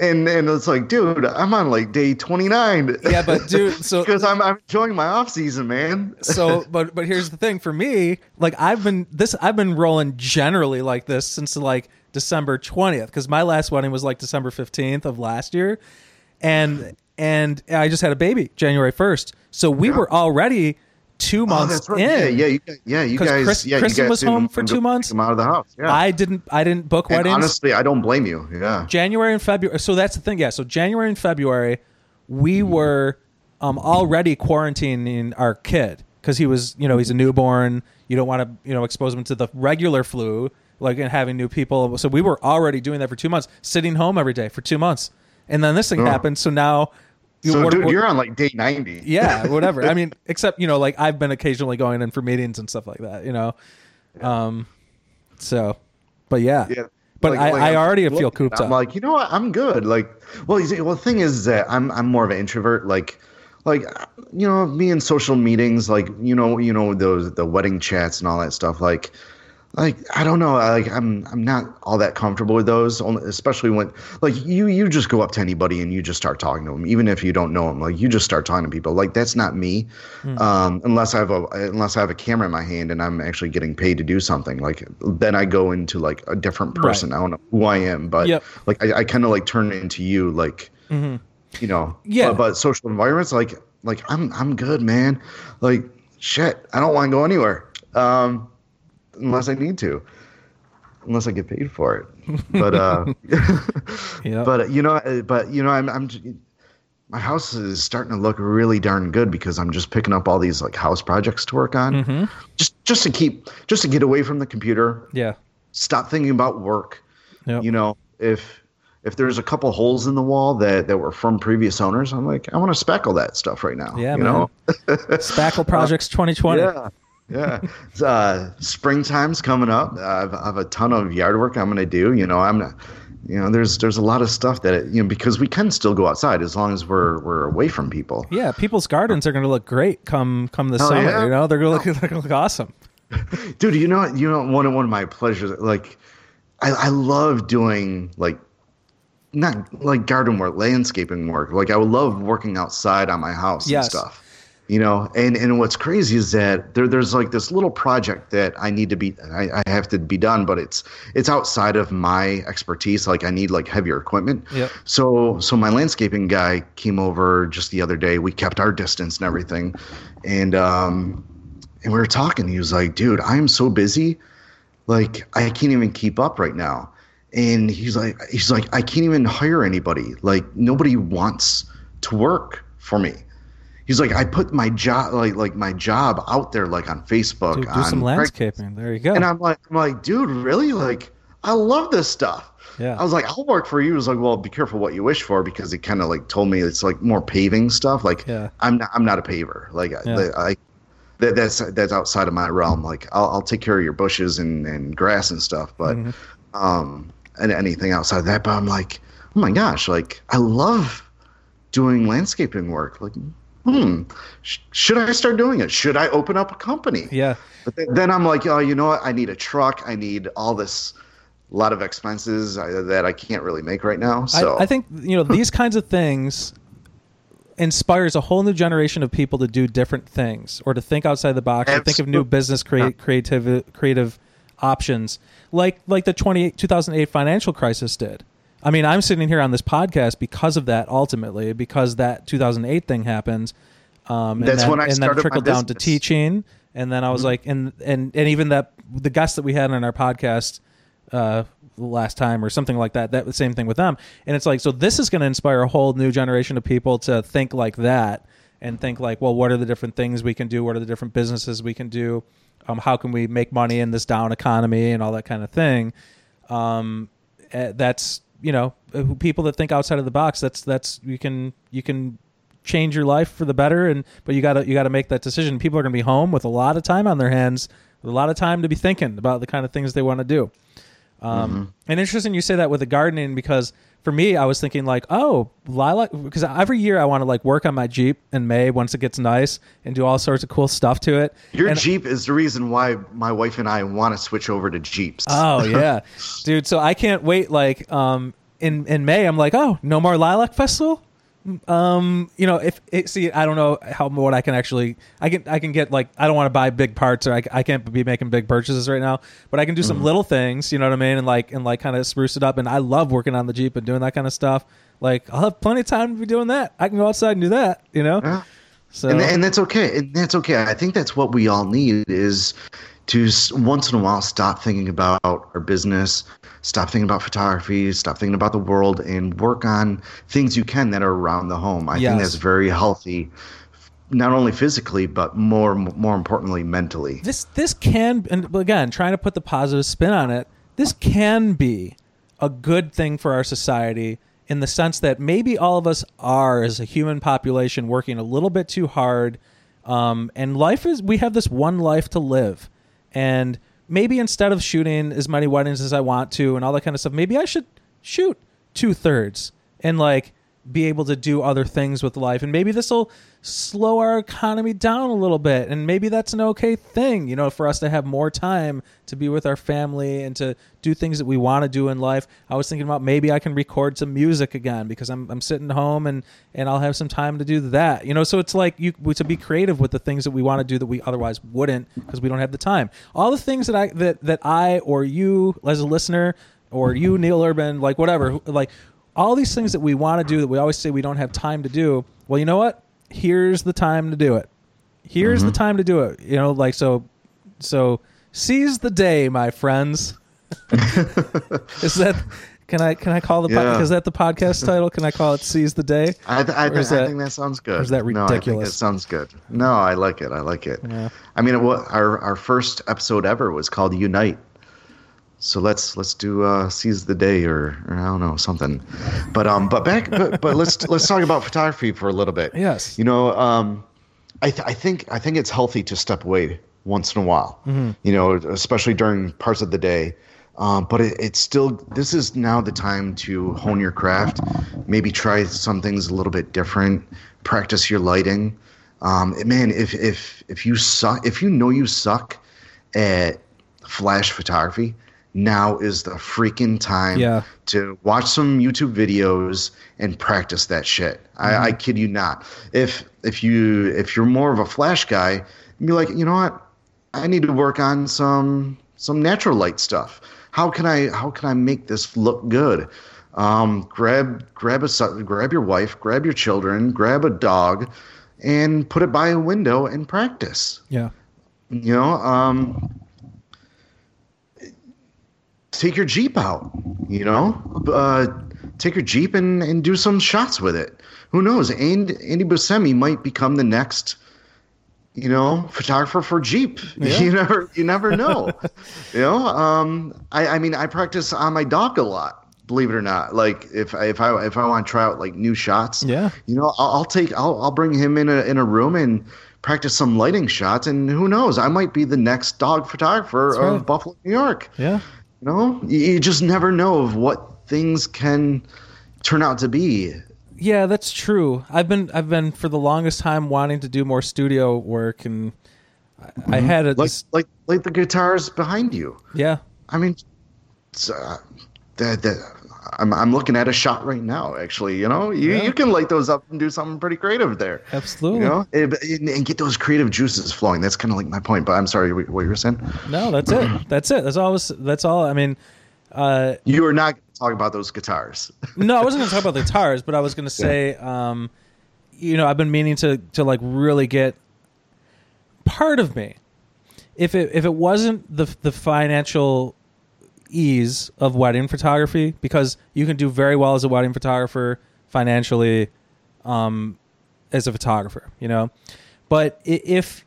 And, and it's like, dude, I'm on like day 29. yeah, but dude, so because I'm, I'm enjoying my off season, man. so but but here's the thing for me like i've been this i've been rolling generally like this since like december 20th because my last wedding was like december 15th of last year and and I just had a baby January first, so we Yeah. were already two months that's right. in. Yeah, yeah, you, guys- yeah, you guys. Chris- yeah, you Kristen was home for two months. Come out of the house. Yeah. I didn't. I didn't book and weddings. honestly, I don't blame you. Yeah. January and February. So that's the thing. Yeah. So January and February, we were um, already quarantining our kid because he was, you know, he's a newborn. You don't want to, you know, expose him to the regular flu, like and having new people. So we were already doing that for two months, sitting home every day for two months, and then this thing Oh. happened. So now, So, what- dude, what- you're on like day ninety. yeah, whatever. I mean, except you know, like I've been occasionally going in for meetings and stuff like that. You know, um, so, but yeah, Yeah. but Like- I, like, I I'm already looking feel cooped I'm up. like, you know what? I'm good. Like, well, you see, well, the thing is that I'm I'm more of an introvert. Like, like you know, me in social meetings, like you know, you know those the wedding chats and all that stuff. Like, like I don't know. Like, I'm I'm not all that comfortable with those, only- especially when like you you just go up to anybody and you just start talking to them, even if you don't know them. Like, you just start talking to people. Like, that's not me, um, unless I have a unless I have a camera in my hand and I'm actually getting paid to do something. Like, then I go into like a different person. I don't know who I am, but Yep. like I, I kind of like turn into you, like you know. Yeah. But, but social environments, like like I'm I'm good, man. Like shit, I don't want to go anywhere, um, unless I need to, unless I get paid for it. But uh, Yep. but you know, uh, but you know, I'm I'm. My house is starting to look really darn good because I'm just picking up all these like house projects to work on, Mm-hmm. just just to keep just to get away from the computer, yeah, stop thinking about work. Yep. You know, if if there's a couple holes in the wall that that were from previous owners, I'm like, I want to speckle that stuff right now. Yeah, you man. know, Spackle Projects 2020. yeah, yeah. Uh, springtime's coming up. I've, I have a ton of yard work I'm going to do. You know, I'm not. You know, there's there's a lot of stuff that you know because we can still go outside as long as we're we're away from people. Yeah, people's gardens are going to look great come come the Hell summer. yeah. You know, they're going to look, they're gonna look awesome. dude you know you know one of one of my pleasures like i i love doing like not like garden work landscaping work like i would love working outside on my house Yes. and stuff you know and and what's crazy is that there there's like this little project that i need to be I, I have to be done but it's it's outside of my expertise like i need like heavier equipment Yep. so so my landscaping guy came over just the other day we kept our distance and everything and um and we were talking. He was like, "Dude, I am so busy, like I can't even keep up right now." And he's like, "He's like, I can't even hire anybody. Like nobody wants to work for me." He's like, "I put my job, like like my job, out there, like on Facebook, Do, do on some landscaping. There you go. And I'm like, I'm like, dude, really? Like, I love this stuff. Yeah. I was like, I'll work for you. He was like, well, be careful what you wish for because he kind of like told me it's like more paving stuff. Like, Yeah. I'm not, I'm not a paver. Like, Yeah. I, I that, that's that's outside of my realm. Like, I'll, I'll take care of your bushes and, and grass and stuff, but Mm-hmm. um, and anything outside of that. But I'm like, oh my gosh, like I love doing landscaping work. Like, hmm, sh- should I start doing it? Should I open up a company? yeah. But then, then I'm like, oh, you know what? I need a truck. I need all this, lot of expenses uh, that I can't really make right now. So I, I think you know these kinds of things inspires a whole new generation of people to do different things or to think outside the box or think of new business crea- creative creative options like like the 28 2008 financial crisis did i mean i'm sitting here on this podcast because of that ultimately because that 2008 thing happened um, and That's then, when I and then started my trickled down to teaching and then i was like and and and even that the guests that we had on our podcast uh, last time or something like that. That the same thing with them. And it's like, so this is going to inspire a whole new generation of people to think like that and think like, well, what are the different things we can do? What are the different businesses we can do? Um, how can we make money in this down economy and all that kind of thing? Um, eh, that's you know uh, people that think outside of the box. That's that's you can you can change your life for the better and but you gotta you gotta make that decision people are gonna be home with a lot of time on their hands a lot of time to be thinking about the kind of things they want to do um, And interesting you say that with the gardening because for me, I was thinking like, oh, lilac, because every year I want to like work on my Jeep in May once it gets nice and do all sorts of cool stuff to it. your And- Jeep is the reason why my wife and I want to switch over to Jeeps. Oh yeah, dude. So I can't wait. Like, um, in in May, I'm like, oh, no more lilac festival. Um, you know, if it, see, I don't know how what I can actually, I can, I can get like, I don't want to buy big parts or I, I can't be making big purchases right now, but I can do some Mm-hmm. little things, you know what I mean, and like, and like, kind of spruce it up. And I love working on the Jeep and doing that kind of stuff. Like, I'll have plenty of time to be doing that. I can go outside and do that, you know. Yeah. So and, and that's okay. And that's okay. I think that's what we all need is to once in a while stop thinking about our business, stop thinking about photography, stop thinking about the world, and work on things you can that are around the home. I Yes. think that's very healthy, not only physically but more more importantly mentally. this this can and again trying to put the positive spin on it this can be a good thing for our society in the sense that maybe all of us are as a human population working a little bit too hard um, and life is we have this one life to live and maybe instead of shooting as many weddings as i want to and all that kind of stuff maybe i should shoot two-thirds and like be able to do other things with life. And maybe this will slow our economy down a little bit. And maybe that's an okay thing you know for us to have more time to be with our family and to do things that we want to do in life. I was thinking about maybe i can record some music again because i'm, I'm sitting home and and i'll have some time to do that you know? So it's like you to be creative with the things that we want to do that we otherwise wouldn't because we don't have the time. All the things that i that that i or you as a listener or you neal urban like whatever like all these things that we want to do that we always say we don't have time to do well you know what here's the time to do it here's the mm-hmm. time to do it you know like so so seize the day my friends is that can i can i call the po- Yeah. is that the podcast title can i call it seize the day I, th- I, th- is I think that sounds good. is that No, I think ridiculous? that sounds good. No, I like it. I like it. Yeah. I mean, what our our first episode ever was called Unite. So let's let's do uh, seize the day or, or I don't know something, but um but back but, but let's let's talk about photography for a little bit. Yes. You know um, I th- I think I think it's healthy to step away once in a while. Mm-hmm. You know, especially during parts of the day. Um, but it, it's still this is now the time to hone your craft. Maybe try some things a little bit different. Practice your lighting. Um, man, if if if you suck, if you know you suck at flash photography, now is the freaking time Yeah. to watch some YouTube videos and practice that shit. I, I kid you not. If if you if you're more of a flash guy, be like, you know what? I need to work on some some natural light stuff. How can I how can I make this look good? Um, grab grab a grab your wife, grab your children, grab a dog, and put it by a window and practice. yeah You know, um, take your Jeep out, you know, uh, take your Jeep and, and do some shots with it. Who knows? And Andy Buscemi might become the next, you know, photographer for Jeep. Yeah. You never, you never know. you know, um, I, I mean, I practice on my dog a lot. Believe it or not, like if I, if I if I want to try out like new shots, Yeah. you know, I'll, I'll take I'll I'll bring him in a in a room and practice some lighting shots, and who knows, I might be the next dog photographer of. Buffalo, New York. yeah You know, you, just never know of what things can turn out to be. Yeah, that's true. I've been I've been for the longest time wanting to do more studio work, and I, I had a Like like like the guitars behind you. yeah I mean, uh, that that. I'm, I'm looking at a shot right now. Actually, you know, you, Yeah. you can light those up and do something pretty creative there. absolutely. You know, and, and get those creative juices flowing. That's kind of like my point. But I'm sorry, what you were saying. No, that's it. That's it. That's all. I was- That's all. I mean, uh, You are not talking about those guitars. no, I wasn't going to talk about the guitars, but I was going to say, um, you know, I've been meaning to to like really get part of me. If it if it wasn't the the financial ease of wedding photography, because you can do very well as a wedding photographer financially, um, as a photographer, you know. But if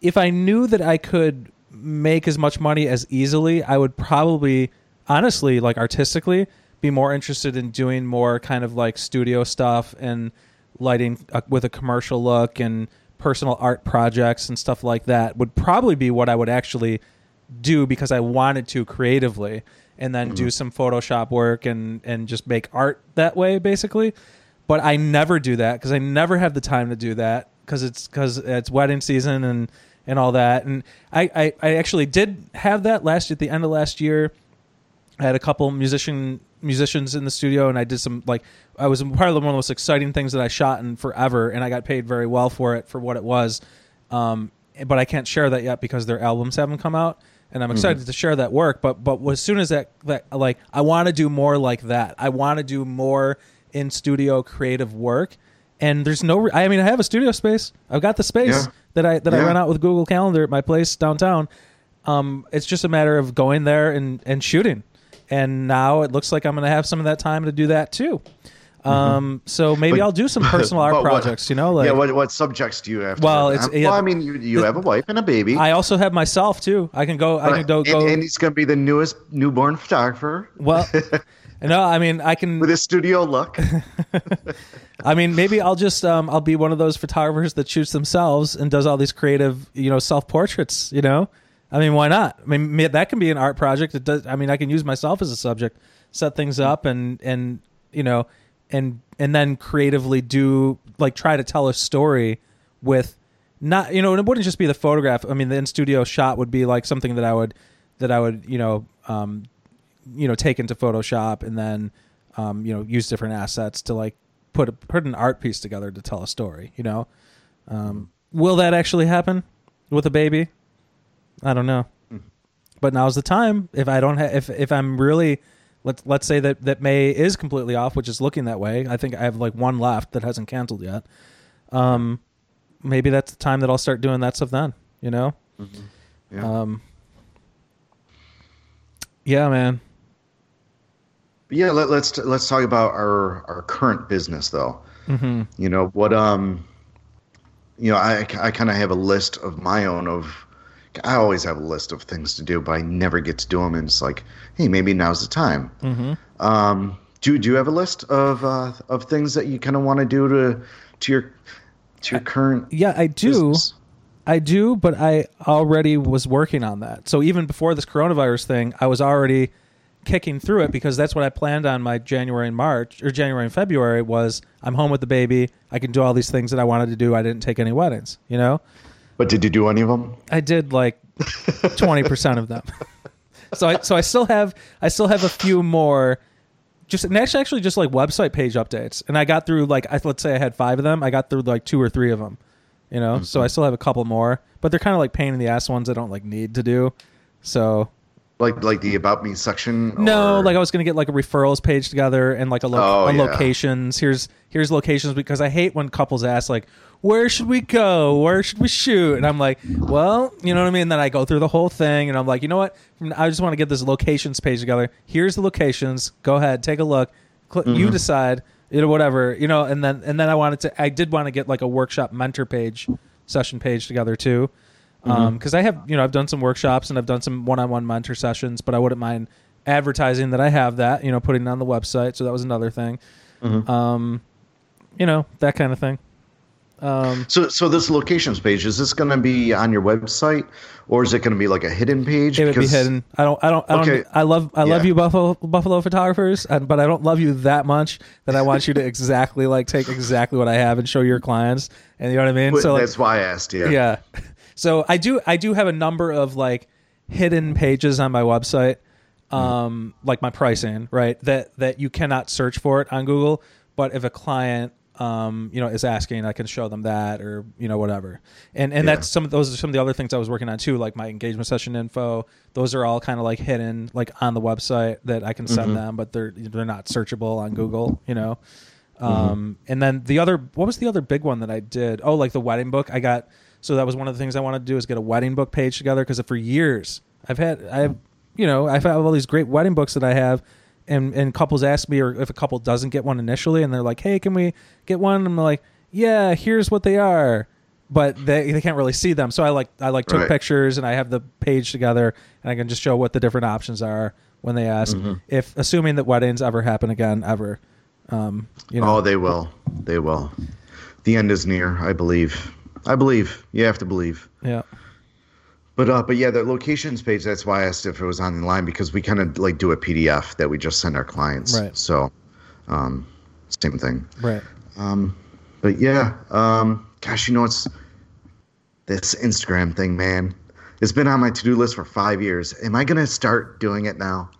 if I knew that I could make as much money as easily, I would probably, honestly, like artistically, be more interested in doing more kind of like studio stuff and lighting uh, with a commercial look and personal art projects and stuff like that. Would probably be what I would actually do because I wanted to creatively, and then do some Photoshop work and and just make art that way, basically. But I never do that because I never have the time to do that because it's because it's wedding season and and all that. And I, I I actually did have that last at the end of last year. I had a couple musician musicians in the studio, and I did some like I was part of the one of the most exciting things that I shot in forever, and I got paid very well for it for what it was. Um, but I can't share that yet because their albums haven't come out, and I'm excited to share that work. But but as soon as that that like I want to do more like that. I want to do more in studio creative work. And there's no. re- I mean, I have a studio space. I've got the space Yeah. that I that I Yeah. rent out with Google Calendar at my place downtown. Um, it's just a matter of going there and and shooting. And now it looks like I'm going to have some of that time to do that too. Um, so maybe Mm-hmm. But- I'll do some personal art what- projects. You know, like yeah, what what subjects do you have? Well, it's- yeah, well, I mean, you, you have a wife and a baby. I also have myself too. I can go. I can go. and, go and he's going to be the newest newborn photographer well, no, I mean I can. with his studio look. I mean, maybe I'll just um, I'll be one of those photographers that shoots themselves and does all these creative, you know, self portraits. You know, I mean, why not? I mean, that can be an art project. It does. I mean, I can use myself as a subject, set things up, and and you know, and and then creatively do like try to tell a story with not you know, and it wouldn't just be the photograph. I mean, the in studio shot would be like something that I would that I would you know um, you know take into Photoshop and then um, you know use different assets to like put a, put an art piece together to tell a story. You know, um, will that actually happen with a baby? I don't know, but now's the time. If I don't, ha- if if I'm really let's let's say that that May is completely off, which is looking that way. I think I have like one left that hasn't canceled yet. Um, maybe that's the time that I'll start doing that stuff then. You know. Yeah. Um, yeah, man. But yeah, let, let's let's talk about our our current business though. hmm You know what? Um, you know, I I kind of have a list of my own of. I always have a list of things to do, but I never get to do them. And it's like, hey, maybe now's the time. hmm Um, do do you have a list of uh, of things that you kind of want to do to to your to your current Yeah, I do. business? I do, but I already was working on that. So even before this coronavirus thing, I was already kicking through it because that's what I planned on my January and March or January and February was I'm home with the baby. I can do all these things that I wanted to do. I didn't take any weddings, you know? But did you do any of them? I did like 20% of them. so I so I still have I still have a few more just and actually actually just like website page updates. And I got through like I, let's say I had 5 of them. I got through like 2 or 3 of them. You know? So I mm-hmm. still have a couple more, but they're kind of like pain in the ass ones I don't like need to do. So Like like the about me section? no, or- like I was gonna get like a referrals page together and like a, lo- Oh, a yeah. locations. Here's here's locations because I hate when couples ask like, where should we go? Where should we shoot? And I'm like, well, you know what I mean. And then I go through the whole thing and I'm like, you know what? I just want to get this locations page together. Here's the locations. Go ahead, take a look. Cl- Mm-hmm. You decide. You know whatever. You know, and then and then I wanted to. I did want to get like a workshop mentor page, session page together too Mm-hmm. because I have you know I've done some workshops and I've done some one-on-one mentor sessions, but I wouldn't mind advertising that I have that you know putting it on the website. So that was another thing, Mm-hmm. um, you know that kind of thing. Um, So so this locations page is this going to be on your website or is it going to be like a hidden page? it would be 'Cause- hidden. I don't. I don't. I don't. Okay. I love. I love Yeah. you, Buffalo Buffalo photographers, and, but I don't love you that much that I want you to exactly like take exactly what I have and show your clients. And you know what I mean? But so like, that's why I asked you. yeah. So I do I do have a number of like hidden pages on my website, um, like my pricing, right? That that you cannot search for it on Google, but if a client um, you know, is asking, I can show them that or, you know, whatever. And and Yeah. that's some of those are some of the other things I was working on too, like my engagement session info. Those are all kind of like hidden like on the website that I can send them, but they're they're not searchable on Google, you know. Um, and then the other, what was the other big one that I did? Oh, like the wedding book. I got, so that was one of the things I wanted to do is get a wedding book page together because for years I've had, I have, you know, I've had all these great wedding books that I have. And, and couples ask me, or if a couple doesn't get one initially, and they're like, "Hey, can we get one?" And I'm like, "Yeah, here's what they are," but they, they can't really see them. So I like I like took Right. pictures, and I have the page together, and I can just show what the different options are when they ask. Mm-hmm. If assuming that weddings ever happen again, ever, um, you know, Oh, they will. They will. The end is near, I believe. I believe. You have to believe. yeah. But uh, but yeah, the locations page. That's why I asked if it was on the line because we kind of like do a PDF that we just send our clients. Right. So, um, same thing. Right. Um, But yeah, um, gosh, you know it's this Instagram thing, man. It's been on my to-do list for five years. Am I gonna start doing it now?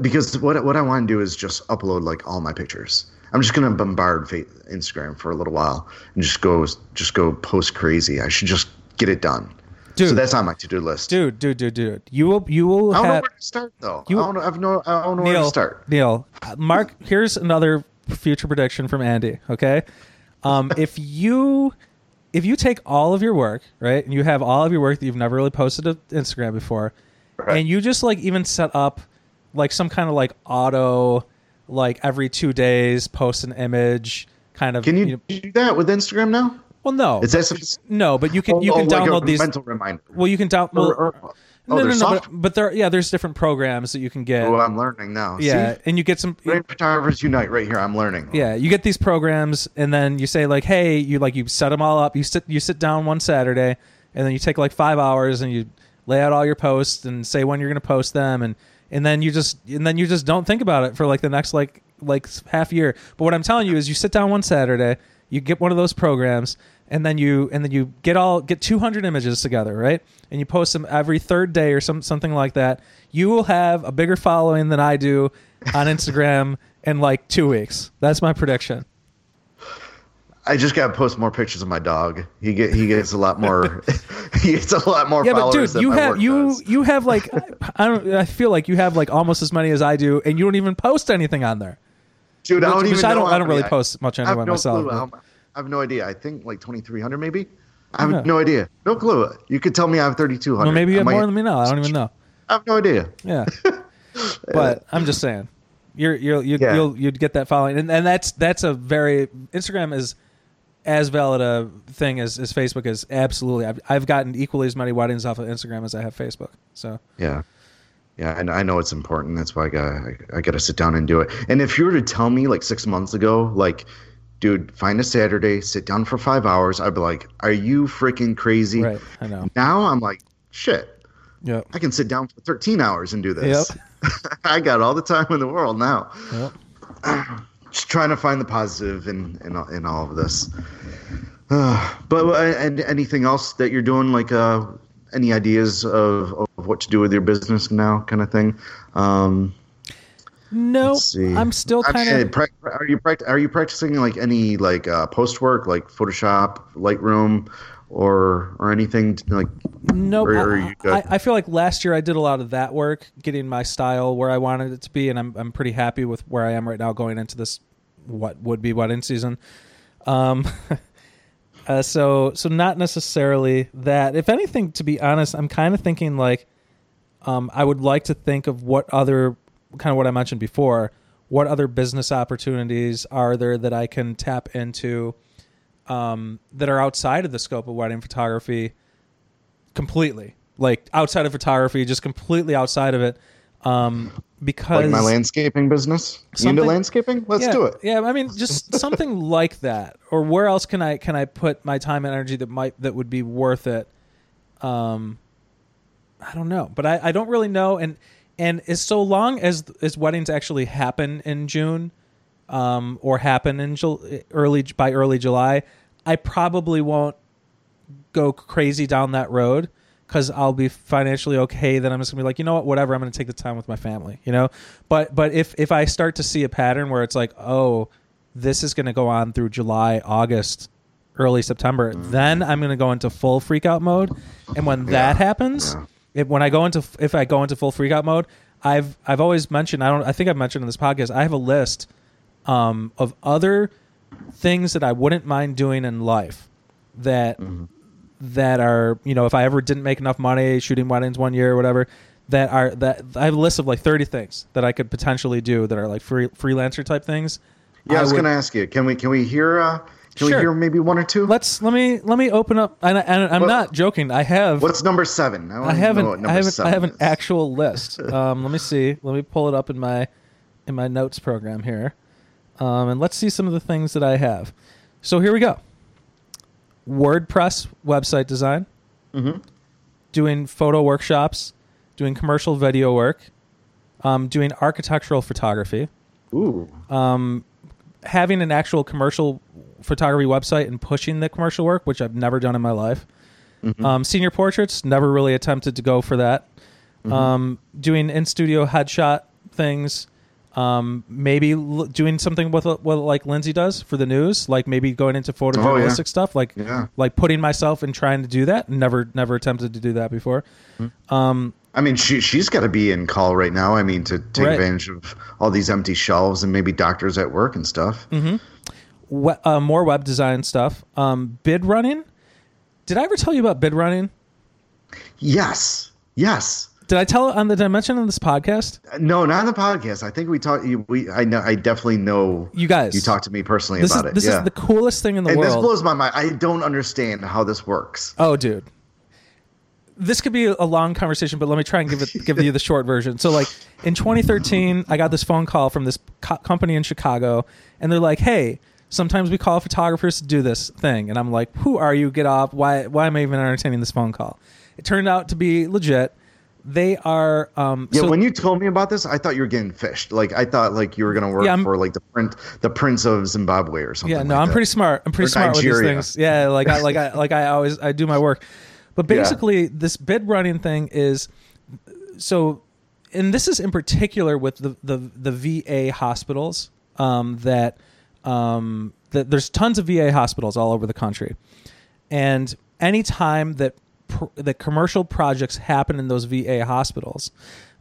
Because what what I want to do is just upload like all my pictures. I'm just gonna bombard Instagram for a little while and just go just go post crazy. I should just get it done. Dude. so that's on my to do list. dude, dude, dude, dude. You will, you will I don't know where to start though. You- I don't know. I've no. I don't know where Neal. to start. Neal, Mark. Here's another future prediction from Andy. Okay, um, if you if you take all of your work right, and you have all of your work that you've never really posted to Instagram before, Right. and you just like even set up like some kind of like auto like every two days post an image kind of Can you, know- do that with Instagram now? Well no It's as if no but you can oh, you oh, can like download these mental reminder. well you can download Or- or- oh, no no there's no but, but there yeah there's different programs that you can get Oh, I'm learning now. yeah See? and you get some Brain photographers unite right here. I'm learning. Yeah, you get these programs, and then you say like, "Hey, you like you set them all up. You sit you sit down one Saturday, and then you take like five hours, and you lay out all your posts and say when you're going to post them, and and then you just and then you just don't think about it for like the next like like half year. But what I'm telling you is, you sit down one Saturday, you get one of those programs, and then you and then you get all get 200 images together, right? And you post them every third day or some something like that. You will have a bigger following than I do on Instagram in like two weeks. That's my prediction. I just got to post more pictures of my dog. He get he gets a lot more. he gets a lot more Yeah, but dude, you have you does. you have like I don't I feel like you have like almost as many as I do, and you don't even post anything on there. dude. I don't even I don't- I don't really many post much I anyway no myself, I have no idea. I think like 2,300 maybe. I have Yeah. no idea. No clue. You could tell me I have 3,200. Well, maybe you have might- more than me now. I don't even know. I have no idea. Yeah, but I'm just saying, you're you're you, Yeah. you'll you'd get that following, and and that's that's a very Instagram is as valid a thing as, as Facebook is. Absolutely, I've I've gotten equally as many weddings off of Instagram as I have Facebook. So Yeah. Yeah, and I know it's important. That's why I got I, I got to sit down and do it. And if you were to tell me like six months ago, like, dude, find a Saturday, sit down for five hours, I'd be like, "Are you freaking crazy?" right, I know. Now I'm like, "Shit, Yep. I can sit down for 13 hours and do this." Yep. I got all the time in the world now. Yep. Just trying to find the positive in in, all- in all of this. Uh, but uh, and anything else that you're doing, like uh, any ideas of, of what to do with your business now, kind of thing? Um, No, I'm still kind of. are you are you practicing like any like uh, post work like Photoshop, Lightroom, or or anything t- like? Nope. I. I, I feel like last year I did a lot of that work, getting my style where I wanted it to be, and I'm I'm pretty happy with where I am right now going into this what would be wedding season. Um, uh, so so not necessarily that. If anything, to be honest, I'm kind of thinking like, um, I would like to think of what other kind of what I mentioned before. What other business opportunities are there that I can tap into um, that are outside of the scope of wedding photography? completely like outside of photography just completely outside of it um because Like my landscaping business? You into landscaping? Let's yeah, do it. yeah i mean just something like that or where else can i can i put my time and energy that might that would be worth it um i don't know but i i don't really know and and as so long as as weddings actually happen in june um or happen in Jul- early by early july i probably won't go crazy down that road because I'll be financially okay. Then I'm just gonna be like, you know what, whatever. I'm gonna take the time with my family, you know. But but if if I start to see a pattern where it's like, oh, this is gonna go on through July, August, early September, then I'm gonna go into full freak out mode. And when that happens, yeah. If when I go into if I go into full freak out mode, I've I've always mentioned I don't I think I've mentioned in this podcast I have a list um, of other things that I wouldn't mind doing in life that that are you know if I ever didn't make enough money shooting weddings one year or whatever that are that I have a list of like 30 things that I could potentially do that are like free, freelancer type things. Yeah, I, was would- gonna ask you. Can we can we hear? Uh, can Sure. we hear maybe one or two? Let's let me let me open up and, I- What- not joking. I have What's number seven? I have know an I have an, I have an actual list. Um, let me see. Let me pull it up in my in my notes program here, um, and let's see some of the things that I have. So here we go. WordPress website design, Mhm. doing photo workshops, doing commercial video work, um, doing architectural photography, Ooh, um, having an actual commercial photography website and pushing the commercial work, which I've never done in my life. Um, senior portraits, never really attempted to go for that. Um, doing in studio headshot things. Um, maybe l- doing something with what like Lindsay does for the news, like maybe going into photojournalistic Oh, yeah. stuff, like Yeah. like putting myself and trying to do that. Never never attempted to do that before. Hmm. Um, I mean, she she's got to be in call right now. I mean, to take Right. advantage of all these empty shelves and maybe doctors at work and stuff. Mm-hmm. We- uh, more web design stuff. Um, bid running. Did I ever tell you about bid running? Yes, yes. Did I tell on the dimension on this podcast? No, not on the podcast. I think we talked. We I know. I definitely know. You guys, You talked to me personally This is about it. this yeah. is the coolest thing in the and this blows my mind. I don't understand how this works. Oh, dude. This could be a long conversation, but let me try and give it give you the short version. So, like in 2013, I got this phone call from this co- company in Chicago, and they're like, "Hey, sometimes we call photographers to do this thing," and I'm like, "Who are you? Get off! Why? Why am I even entertaining this phone call?" It turned out to be legit. They are. Um, Yeah, so- when you told me about this, I thought you were getting phished. Like I thought, like you were going to work Yeah, for like the prince, the prince of Zimbabwe or something. Yeah, no, like I'm that. pretty smart. I'm pretty Or smart with these things. Yeah, like I like I like I always I do my work. But Yeah. basically, this bid running thing is so, and this is in particular with the the, the VA hospitals um, that um, there's tons of VA hospitals all over the country, and anytime that pr- that commercial projects happen in those VA hospitals,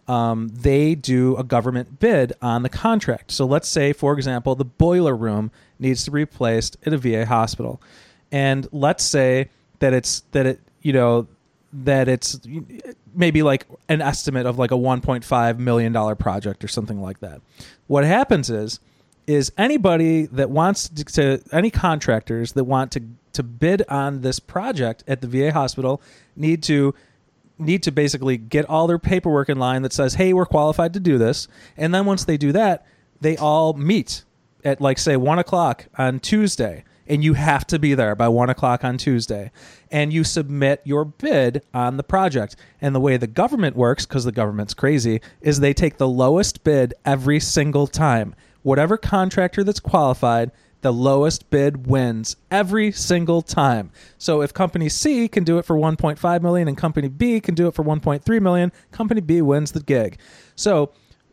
um, they do a government bid on the contract. So let's say, for example, the boiler room needs to be replaced at a VA hospital, and let's say that it's that it you know that it's maybe like an estimate of like a 1.5 million dollar project or something like that. What happens is is anybody that wants to, to any contractors that want to to bid on this project at the VA hospital need to need to basically get all their paperwork in line that says, "Hey, we're qualified to do this." And then once they do that, they all meet at like say one o'clock on Tuesday, and you have to be there by one o'clock on Tuesday, and you submit your bid on the project. And the way the government works, because the government's crazy, is they take the lowest bid every single time. Whatever contractor that's qualified, the lowest bid wins every single time. So if company C can do it for 1.5 million and company B can do it for 1.3 million, company B wins the gig. So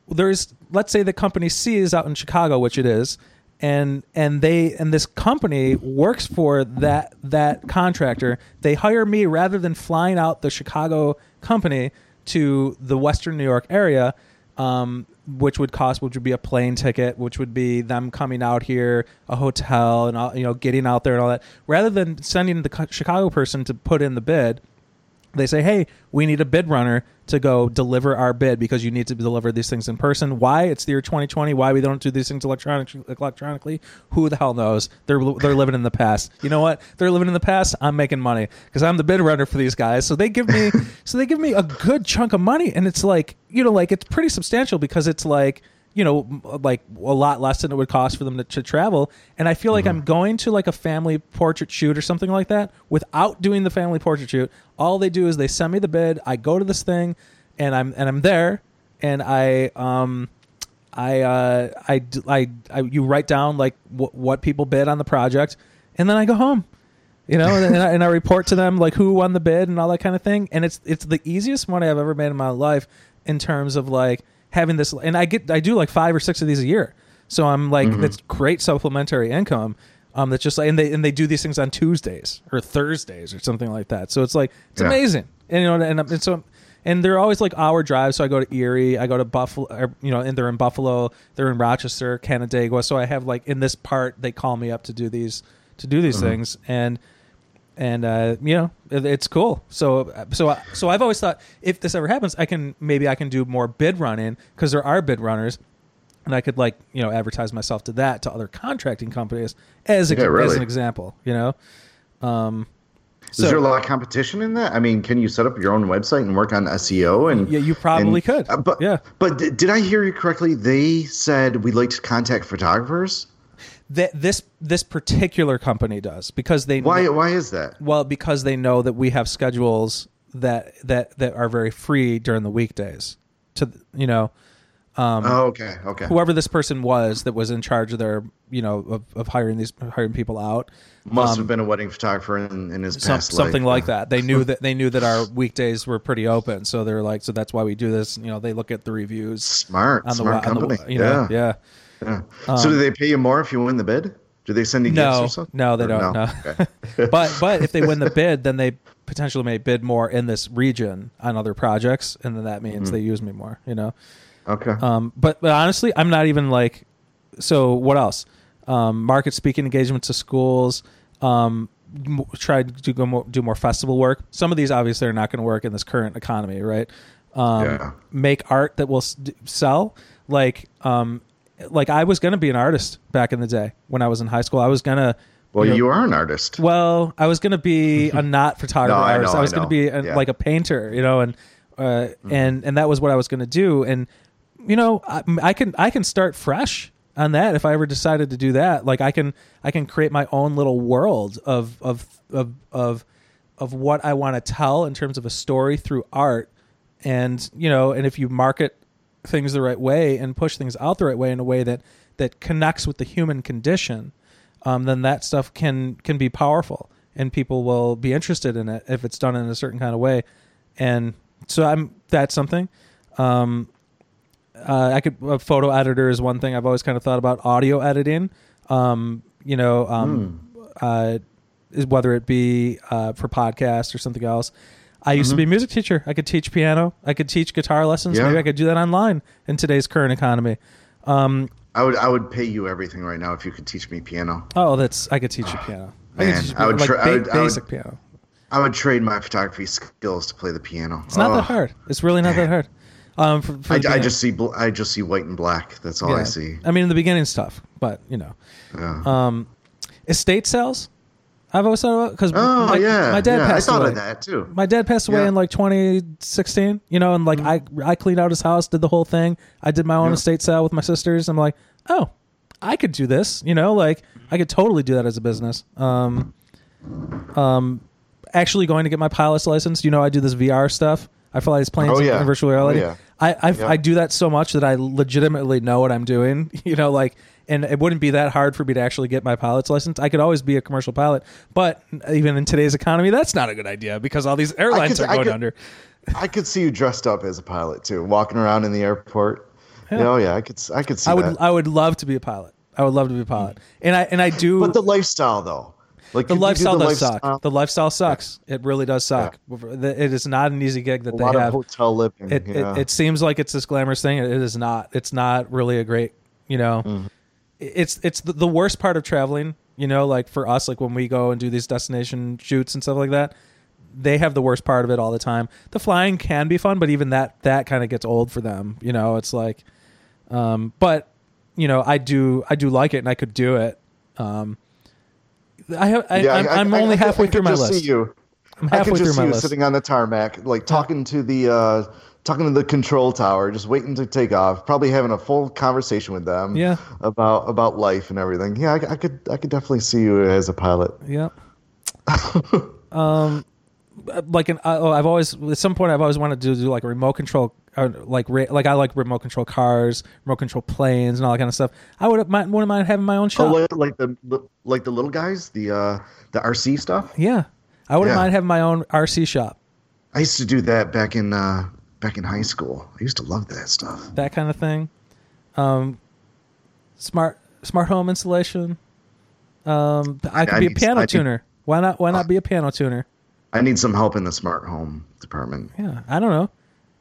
there's let's say the company C is out in Chicago, which it is, and and they and this company works for that that contractor. They hire me rather than flying out the Chicago company to the Western New York area. Um, which would cost, which would be a plane ticket, which would be them coming out here, a hotel, and all, you know, getting out there and all that. Rather than sending the Chicago person to put in the bid, they say, "Hey, we need a bid runner to go deliver our bid because you need to deliver these things in person." Why? It's the year 2020. Why we don't do these things electronic electronically? Who the hell knows? They're they're living in the past. You know what? They're living in the past. I'm making money because I'm the bid runner for these guys. So they give me so they give me a good chunk of money, and it's like you know, like it's pretty substantial because it's like you know, like a lot less than it would cost for them to, to travel. And I feel like I'm going to like a family portrait shoot or something like that without doing the family portrait shoot. All they do is they send me the bid. I go to this thing, and I'm and I'm there, and I um. I, uh, I, I, I- you write down like wh- what people bid on the project, and then I go home, you know, and, I, and I report to them like who won the bid and all that kind of thing. And it's it's the easiest money I've ever made in my life in terms of like having this. And I get I do like five or six of these a year, so I'm like Mm-hmm. that's great supplementary income. Um, that's just like and they and they do these things on Tuesdays or Thursdays or something like that. So it's like it's Yeah. amazing, and you know, and, and so and they're always like hour drives. So I go to Erie, I go to Buffalo, or, you know, and they're in Buffalo, they're in Rochester, Canandaigua. So I have like in this part, they call me up to do these to do these things, and and uh, you know, it, it's cool. So so so I've always thought if this ever happens, I can maybe I can do more bid running because there are bid runners. And I could like you know advertise myself to that to other contracting companies as a, Yeah, as an example, you know. Um, Is so- there a lot of competition in that? I mean, can you set up your own website and work on SEO? And Yeah, you probably and- could. uh, but Yeah. but did I hear you correctly? They said we'd like to contact photographers. Th- this this particular company does because they Why? Why is that? well because they know that we have schedules that that that are very free during the weekdays to you know Um, Oh, okay, okay. whoever this person was that was in charge of their, you know, of, of hiring these hiring people out, Must have been a wedding photographer in, in his um, some, past something life. like that. They knew that they knew that our weekdays were pretty open, so they're like, so that's why we do this. You know, they look at the reviews Smart, on the smart on the- company. you know, yeah, yeah. Yeah. so, do they pay you more if you win the bid? Do they send you gifts or something? no, they Or don't. No, Okay. but but if they win the bid, then they potentially may bid more in this region on other projects, and then that Mm-hmm. means they use me more. You know. okay. Um, but but honestly, I'm not even like. So what else? Um, market speaking engagements to schools. Um, try to go more, do more festival work. Some of these obviously are not going to work in this current economy, right? Um, Yeah. Make art that will s- sell. Like um, like I was going to be an artist back in the day when I was in high school. I was gonna. well, you know- you are an artist. well, I was going to be a not photographer No, I know, I was going to be a, Yeah. like a painter, you know, and uh, and and that was what I was going to do. And you know, I, I can I can start fresh on that if I ever decided to do that. Like I can I can create my own little world of of of of of what I want to tell in terms of a story through art. And you know, and if you market things the right way and push things out the right way in a way that that connects with the human condition, um, then that stuff can can be powerful and people will be interested in it if it's done in a certain kind of way. And so I'm that's something. Um, uh, I could a photo editor is one thing I've always kind of thought about. Audio editing, um, you know, um, uh, is whether it be uh, for podcasts or something else. I used to be a music teacher. I could teach piano. I could teach guitar lessons. Yeah. Maybe I could do that online in today's current economy. Um, I would I would pay you everything right now if you could teach me piano. oh, that's I could teach you piano. I Man, could I would like try- I ba- would- I would- basic piano. I would trade my photography skills to play the piano. It's not Oh, that hard. It's really not that hard. Um, for, for I, I just see bl- I just see white and black. That's all Yeah. I see. I mean, in the beginning, stuff, but you know, Yeah. um, estate sales. I've always thought about because oh my, yeah, my dad yeah, passed I thought away. of that too. My dad passed away Yeah. Mm-hmm. in like 2016. You know, and like I I cleaned out his house, did the whole thing. I did my own Yeah. estate sale with my sisters. I'm like, oh, I could do this. You know, like I could totally do that as a business. Um, um, actually going to get my pilot's license. You know, I do this VR stuff. I fly these planes Oh, in- virtual reality. Oh, yeah. I I, Yeah. I do that so much that I legitimately know what I'm doing. You know, like, and it wouldn't be that hard for me to actually get my pilot's license. I could always be a commercial pilot, but even in today's economy, that's not a good idea because all these airlines could- are going could- under. I could see you dressed up as a pilot too, walking around in the airport. Yeah. Oh yeah, I could I could see I would that. I would love to be a pilot. I would love to be a pilot, and I and I do. but the lifestyle though, like the could you do lifestyle the does lifestyle- suck. The lifestyle sucks. It really does suck. It is not an easy gig that a they lot have. of hotel living. it, yeah. it it seems like it's this glamorous thing. It is not. It's not really a great. You know, Mm-hmm. it's it's the, the worst part of traveling. You know, like for us, like when we go and do these destination shoots and stuff like that, they have the worst part of it all the time. The flying can be fun, but even that that kind of gets old for them. You know, it's like, um, but you know, I do I do like it and I could do it. Um, I have I, Yeah, I'm, I- I'm only I halfway I through my just list. See you. I'm I halfway could through just see my you list. sitting on the tarmac, like talking to the uh, talking to the control tower, just waiting to take off. Probably having a full conversation with them. Yeah. About about life and everything. Yeah, I, I could I could definitely see you as a pilot. Yeah. um, like an oh, I've always at some point I've always wanted to do like a remote control, or like like I like remote control cars, remote control planes, and all that kind of stuff. I would mind, wouldn't mind having my own Oh, shop. like, like the like the little guys, the uh, the RC stuff. yeah, I wouldn't Yeah. mind having my own RC shop, I used to do that back in uh, back in high school. I used to love that stuff. that kind of thing. Um, smart smart home installation. Um, I could I be a piano I need- tuner. Why not? Why not be a piano tuner? I need some help in the smart home department. Yeah, I don't know.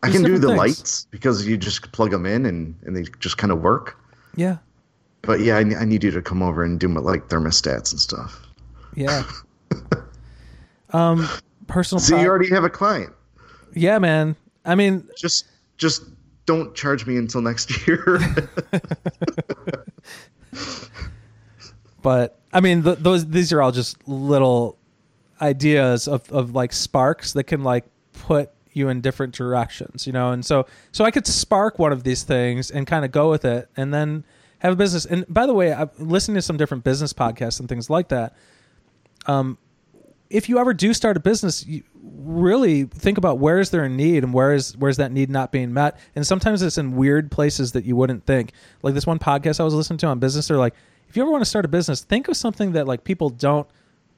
I can do the things. lights because you just plug them in and, and they just kind of work. Yeah, But yeah, I, I need you to come over and do my, like thermostats and stuff. yeah. um, personal. So pro- you already have a client. Yeah, man. I mean, Just just don't charge me until next year. but I mean, th- those these are all just little ideas of of like sparks that can like put you in different directions, you know. And so so I could spark one of these things and kind of go with it, and then have a business. And by the way, I've listened to some different business podcasts and things like that. Um, if you ever do start a business, you, really think about where is there a need and where is where's that need not being met. And sometimes it's in weird places that you wouldn't think. Like this one podcast I was listening to on business, they're like, if you ever want to start a business, think of something that like people don't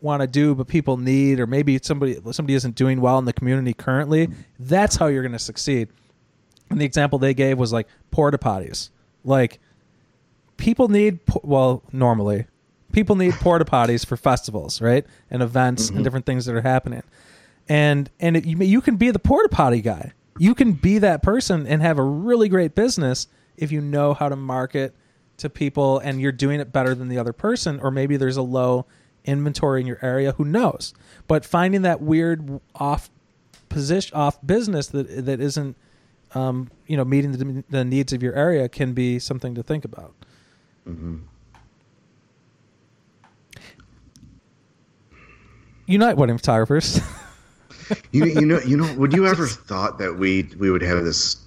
want to do but people need or maybe somebody somebody isn't doing well in the community currently that's how you're going to succeed. And the example they gave was like porta potties. Like people need well normally people need porta potties for festivals right? And events mm-hmm. and different things that are happening. And and it, you, you can be the porta potty guy. You can be that person and have a really great business if you know how to market to people and you're doing it better than the other person or maybe there's a low inventory in your area. Who knows? But finding that weird off position, off business that that isn't, um, you know, meeting the, the, needs of your area can be something to think about. Mm-hmm. Unite wedding photographers. you you know you know would you ever thought that we we would have this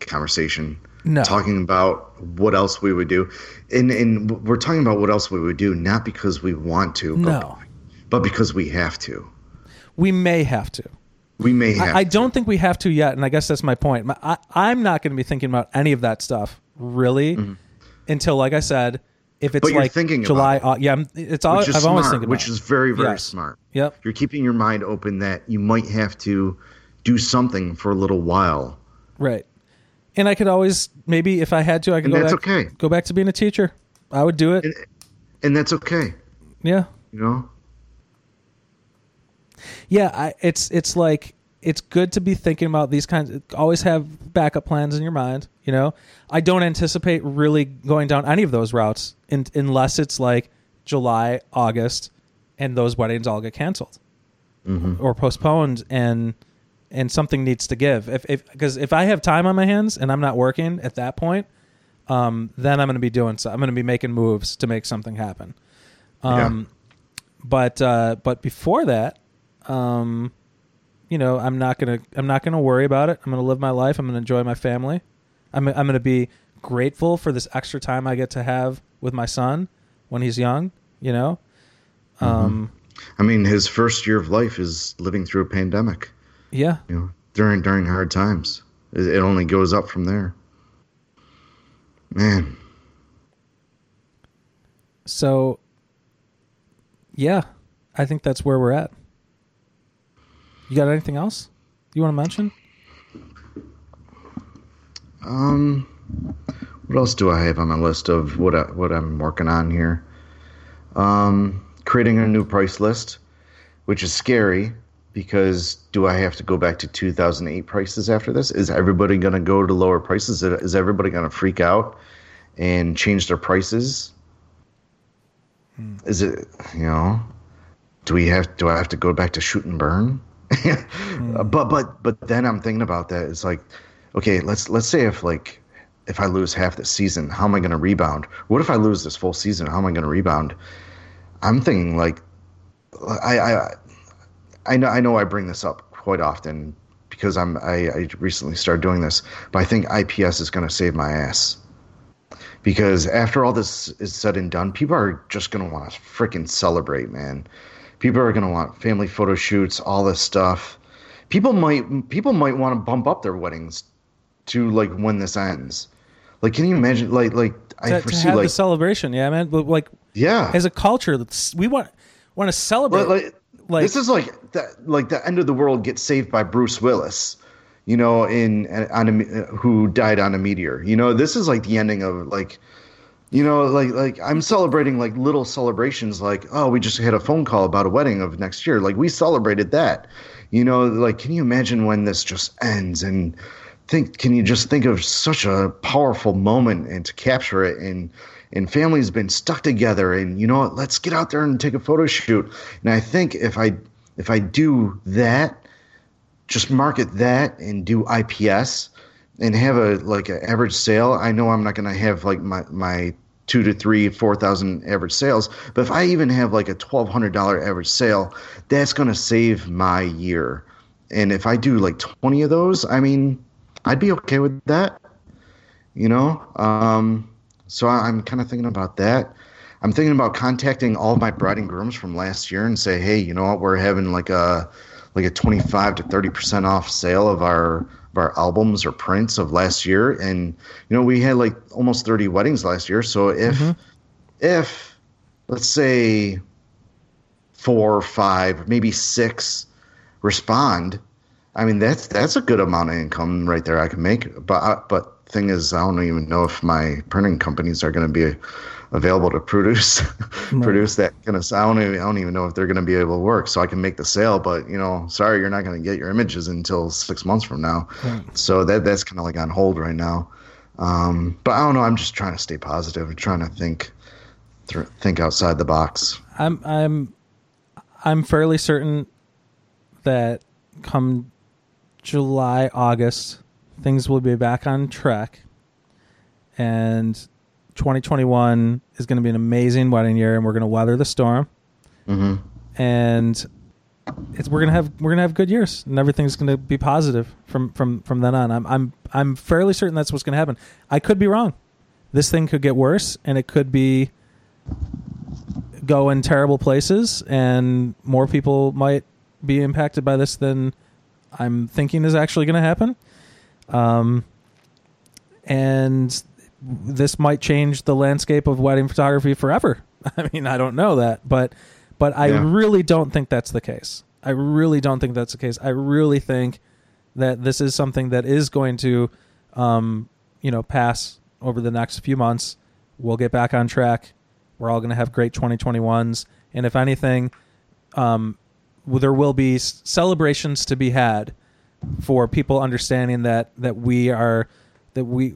conversation no. talking about what else we would do. And and we're talking about what else we would do, not because we want to, but, no. but because we have to. We may have to. We may have. I, I don't think we have to yet, and I guess that's my point. I, I'm not going to be thinking about any of that stuff really mm-hmm. until, like I said, if it's like thinking July. Uh, yeah, it's all. I've smart, always thinking which is very very yes. smart. Yep. You're keeping your mind open that you might have to do something for a little while. Right and I could always maybe if I had to, I could and go that's back, okay. Go back to being a teacher. I would do it, and, and that's okay. Yeah, you know. Yeah, I, it's it's like it's good to be thinking about these kinds. Always have backup plans in your mind. You know, I don't anticipate really going down any of those routes in, unless it's like July, August, and those weddings all get canceled mm-hmm. or postponed, and and something needs to give. If if because if I have time on my hands and I'm not working at that point, um, then I'm going to be doing so. I'm going to be making moves to make something happen. Um, yeah. but uh, but before that, um, you know, I'm not gonna I'm not gonna worry about it. I'm gonna live my life. I'm gonna enjoy my family. I'm I'm gonna be grateful for this extra time I get to have with my son when he's young. You know. Mm-hmm. Um, I mean, his first year of life is living through a pandemic. Yeah. You know, during during hard times, it, it only goes up from there. Man. So, yeah, I think that's where we're at. You got anything else you want to mention? Um, what else do I have on my list of what I, what I'm working on here? Um, creating a new price list, which is scary because do I have to go back to 2008 prices after this? Is everybody going to go to lower prices? Is everybody going to freak out and change their prices? Hmm. Is it, you know, do we have do I have to go back to shoot and burn? hmm. But but but then I'm thinking about that. It's like, okay, let's let's say if like if I lose half the season, how am I going to rebound? What if I lose this full season? How am I going to rebound? I'm thinking like I, I I know I know I bring this up quite often because I'm I, I recently started doing this, but I think IPS is going to save my ass because after all this is said and done, people are just going to want to freaking celebrate, man. People are going to want family photo shoots, all this stuff. People might people might want to bump up their weddings to like when this ends. Like, can you imagine? Like, like to, I foresee to have like the celebration, yeah, man. But like, yeah, as a culture, we want want to celebrate. Like, like this is like the, like the end of the world gets saved by Bruce Willis, you know, in on a, who died on a meteor. You know, this is like the ending of like, you know, like like I'm celebrating like little celebrations. Like, oh, we just had a phone call about a wedding of next year. Like we celebrated that. You know, like can you imagine when this just ends and think? Can you just think of such a powerful moment and to capture it and and family's been stuck together and you know what let's get out there and take a photo shoot. And i think if i if i do that just market that and do ips and have a like an average sale i know i'm not going to have like my my two to three four thousand average sales. But if i even have like a twelve hundred dollar average sale that's going to save my year. And if i do like 20 of those i mean i'd be okay with that you know? Um so I'm kind of thinking about that. I'm thinking about contacting all my bride and grooms from last year and say, hey, you know what? We're having like a like a 25 to 30 percent off sale of our of our albums or prints of last year, and you know we had like almost 30 weddings last year. So if mm-hmm. if let's say four, five, maybe six respond, I mean that's that's a good amount of income right there I can make. But but thing is, I don't even know if my printing companies are going to be available to produce produce that kind of. I don't even I don't even know if they're going to be able to work. So I can make the sale, but you know, sorry, you're not going to get your images until six months from now. So that that's kind of like on hold right now. Um, but I don't know. I'm just trying to stay positive and trying to think th- think outside the box. I'm I'm I'm fairly certain that come July, August, things will be back on track. And 2021 is going to be an amazing wedding year, and we're going to weather the storm. hmm And it's we're gonna have we're gonna have good years, and everything's gonna be positive from from from then on. I'm I'm I'm fairly certain that's what's gonna happen. I could be wrong. This thing could get worse, and it could be go in terrible places, and more people might be impacted by this than I'm thinking is actually going to happen. Um, and this might change the landscape of wedding photography forever. I mean, I don't know that, but but I Yeah. really don't think that's the case. I really don't think that's the case. I really think that this is something that is going to, um, you know, pass over the next few months. We'll get back on track. We're all going to have great 2021s, and if anything, um, there will be celebrations to be had for people understanding that that we are that we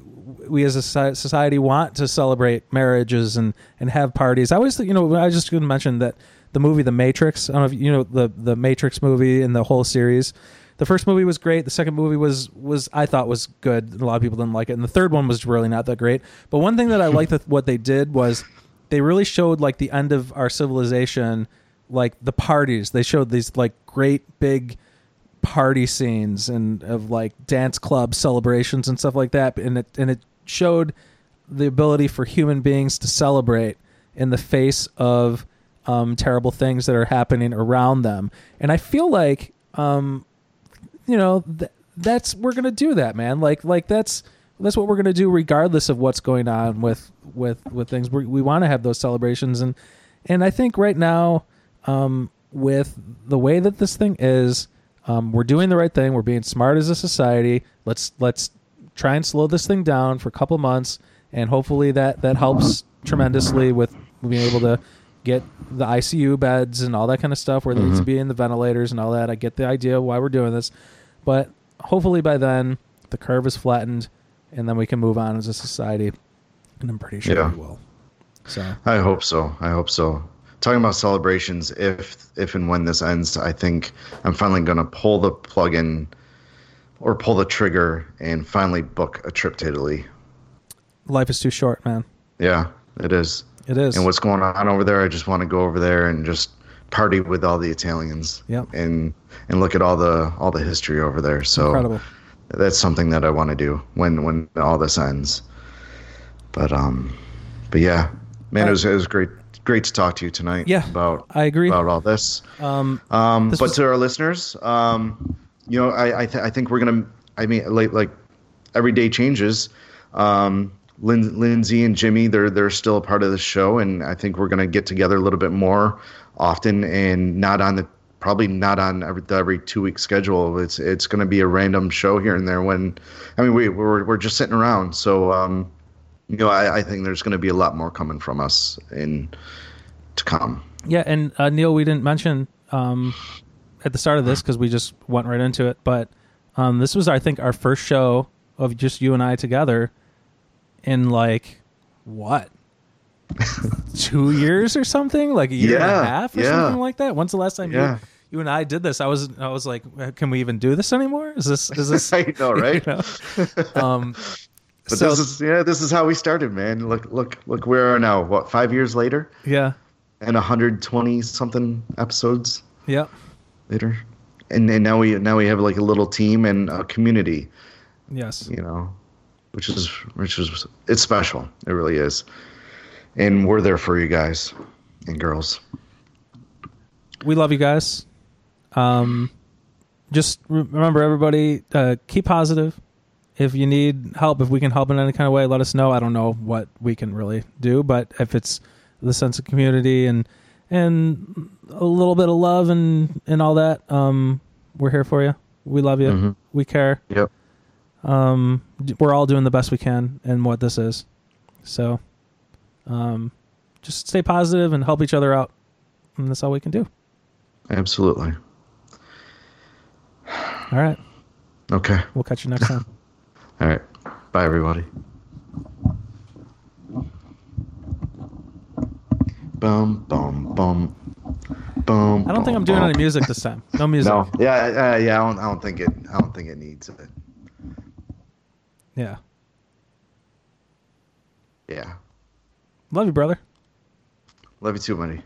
we as a society want to celebrate marriages and and have parties. I always you know I was just going to mention that the movie The Matrix. I don't know if you know the the Matrix movie and the whole series. The first movie was great. The second movie was was I thought was good. A lot of people didn't like it, and the third one was really not that great. But one thing that I liked that what they did was they really showed like the end of our civilization, like the parties. They showed these like great big party scenes and of like dance club celebrations and stuff like that and it and it showed the ability for human beings to celebrate in the face of um, terrible things that are happening around them. And i feel like um, you know th- that's we're gonna do that man. Like like that's that's what we're gonna do regardless of what's going on with with with things. We we want to have those celebrations and and i think right now um, with the way that this thing is um, we're doing the right thing we're being smart as a society let's let's try and slow this thing down for a couple months and hopefully that that helps tremendously with being able to get the ICU beds and all that kind of stuff where they need to be in the ventilators and all that. I get the idea why we're doing this, but hopefully by then the curve is flattened and then we can move on as a society. And I'm pretty sure Yeah. we will. So I hope so. I hope so. Talking about celebrations, if if and when this ends, I think I'm finally going to pull the plug in or pull the trigger and finally book a trip to Italy. life is too short, man. Yeah, it is. It is. And what's going on over there? I just want to go over there and just party with all the Italians. Yep. And and look at all the all the history over there. So Incredible. that's something that I want to do when when all this ends. But um, but yeah, man, it was it was great great to talk to you tonight. Yeah, about I agree. about all this. Um, Um, This but was- to our listeners, um, you know, I I, th- I think we're gonna. I mean, like like every day changes. Um, Lin- Lindsay and Jimmy, they're they're still a part of the show, and I think we're gonna get together a little bit more often, and not on the probably not on every the every two week schedule. It's it's gonna be a random show here and there. When I mean, we we're we're just sitting around, so um, you know, I, I think there's gonna be a lot more coming from us in to come. Yeah, and uh, Neal, we didn't mention um, at the start of this because we just went right into it, but um, this was, I think, our first show of just you and I together in like what two years or something, like a year and a half or yeah. something like that. When's the last time Yeah. you, you and I did this? I was, I was like, can we even do this anymore? Is this, is this? I know, right? you know? Um, But so this is yeah, this is how we started, man. Look, look, look. Where we are now? What five years later, yeah, and 120 something episodes yeah, later, and and now we now we have like a little team and a community, yes. you know, which is which is it's special. It really is, and we're there for you guys and girls. we love you guys. Um, just remember, everybody, uh, keep positive. If you need help, if we can help in any kind of way, let us know. I don't know what we can really do, but if it's the sense of community and and a little bit of love and and all that, um, we're here for you. We love you. Mhm. We care. Yep. Um, we're all doing the best we can in what this is. So, um, just stay positive and help each other out, and that's all we can do. Absolutely. All right, Okay. we'll catch you next time. All right. Bye, everybody. Bum bum bum bum. I don't think I'm doing any music this time. No music. No. Yeah. Uh, yeah. I don't. I don't think it. I don't think it needs it. Yeah. Yeah. Love you, brother. Love you too, buddy.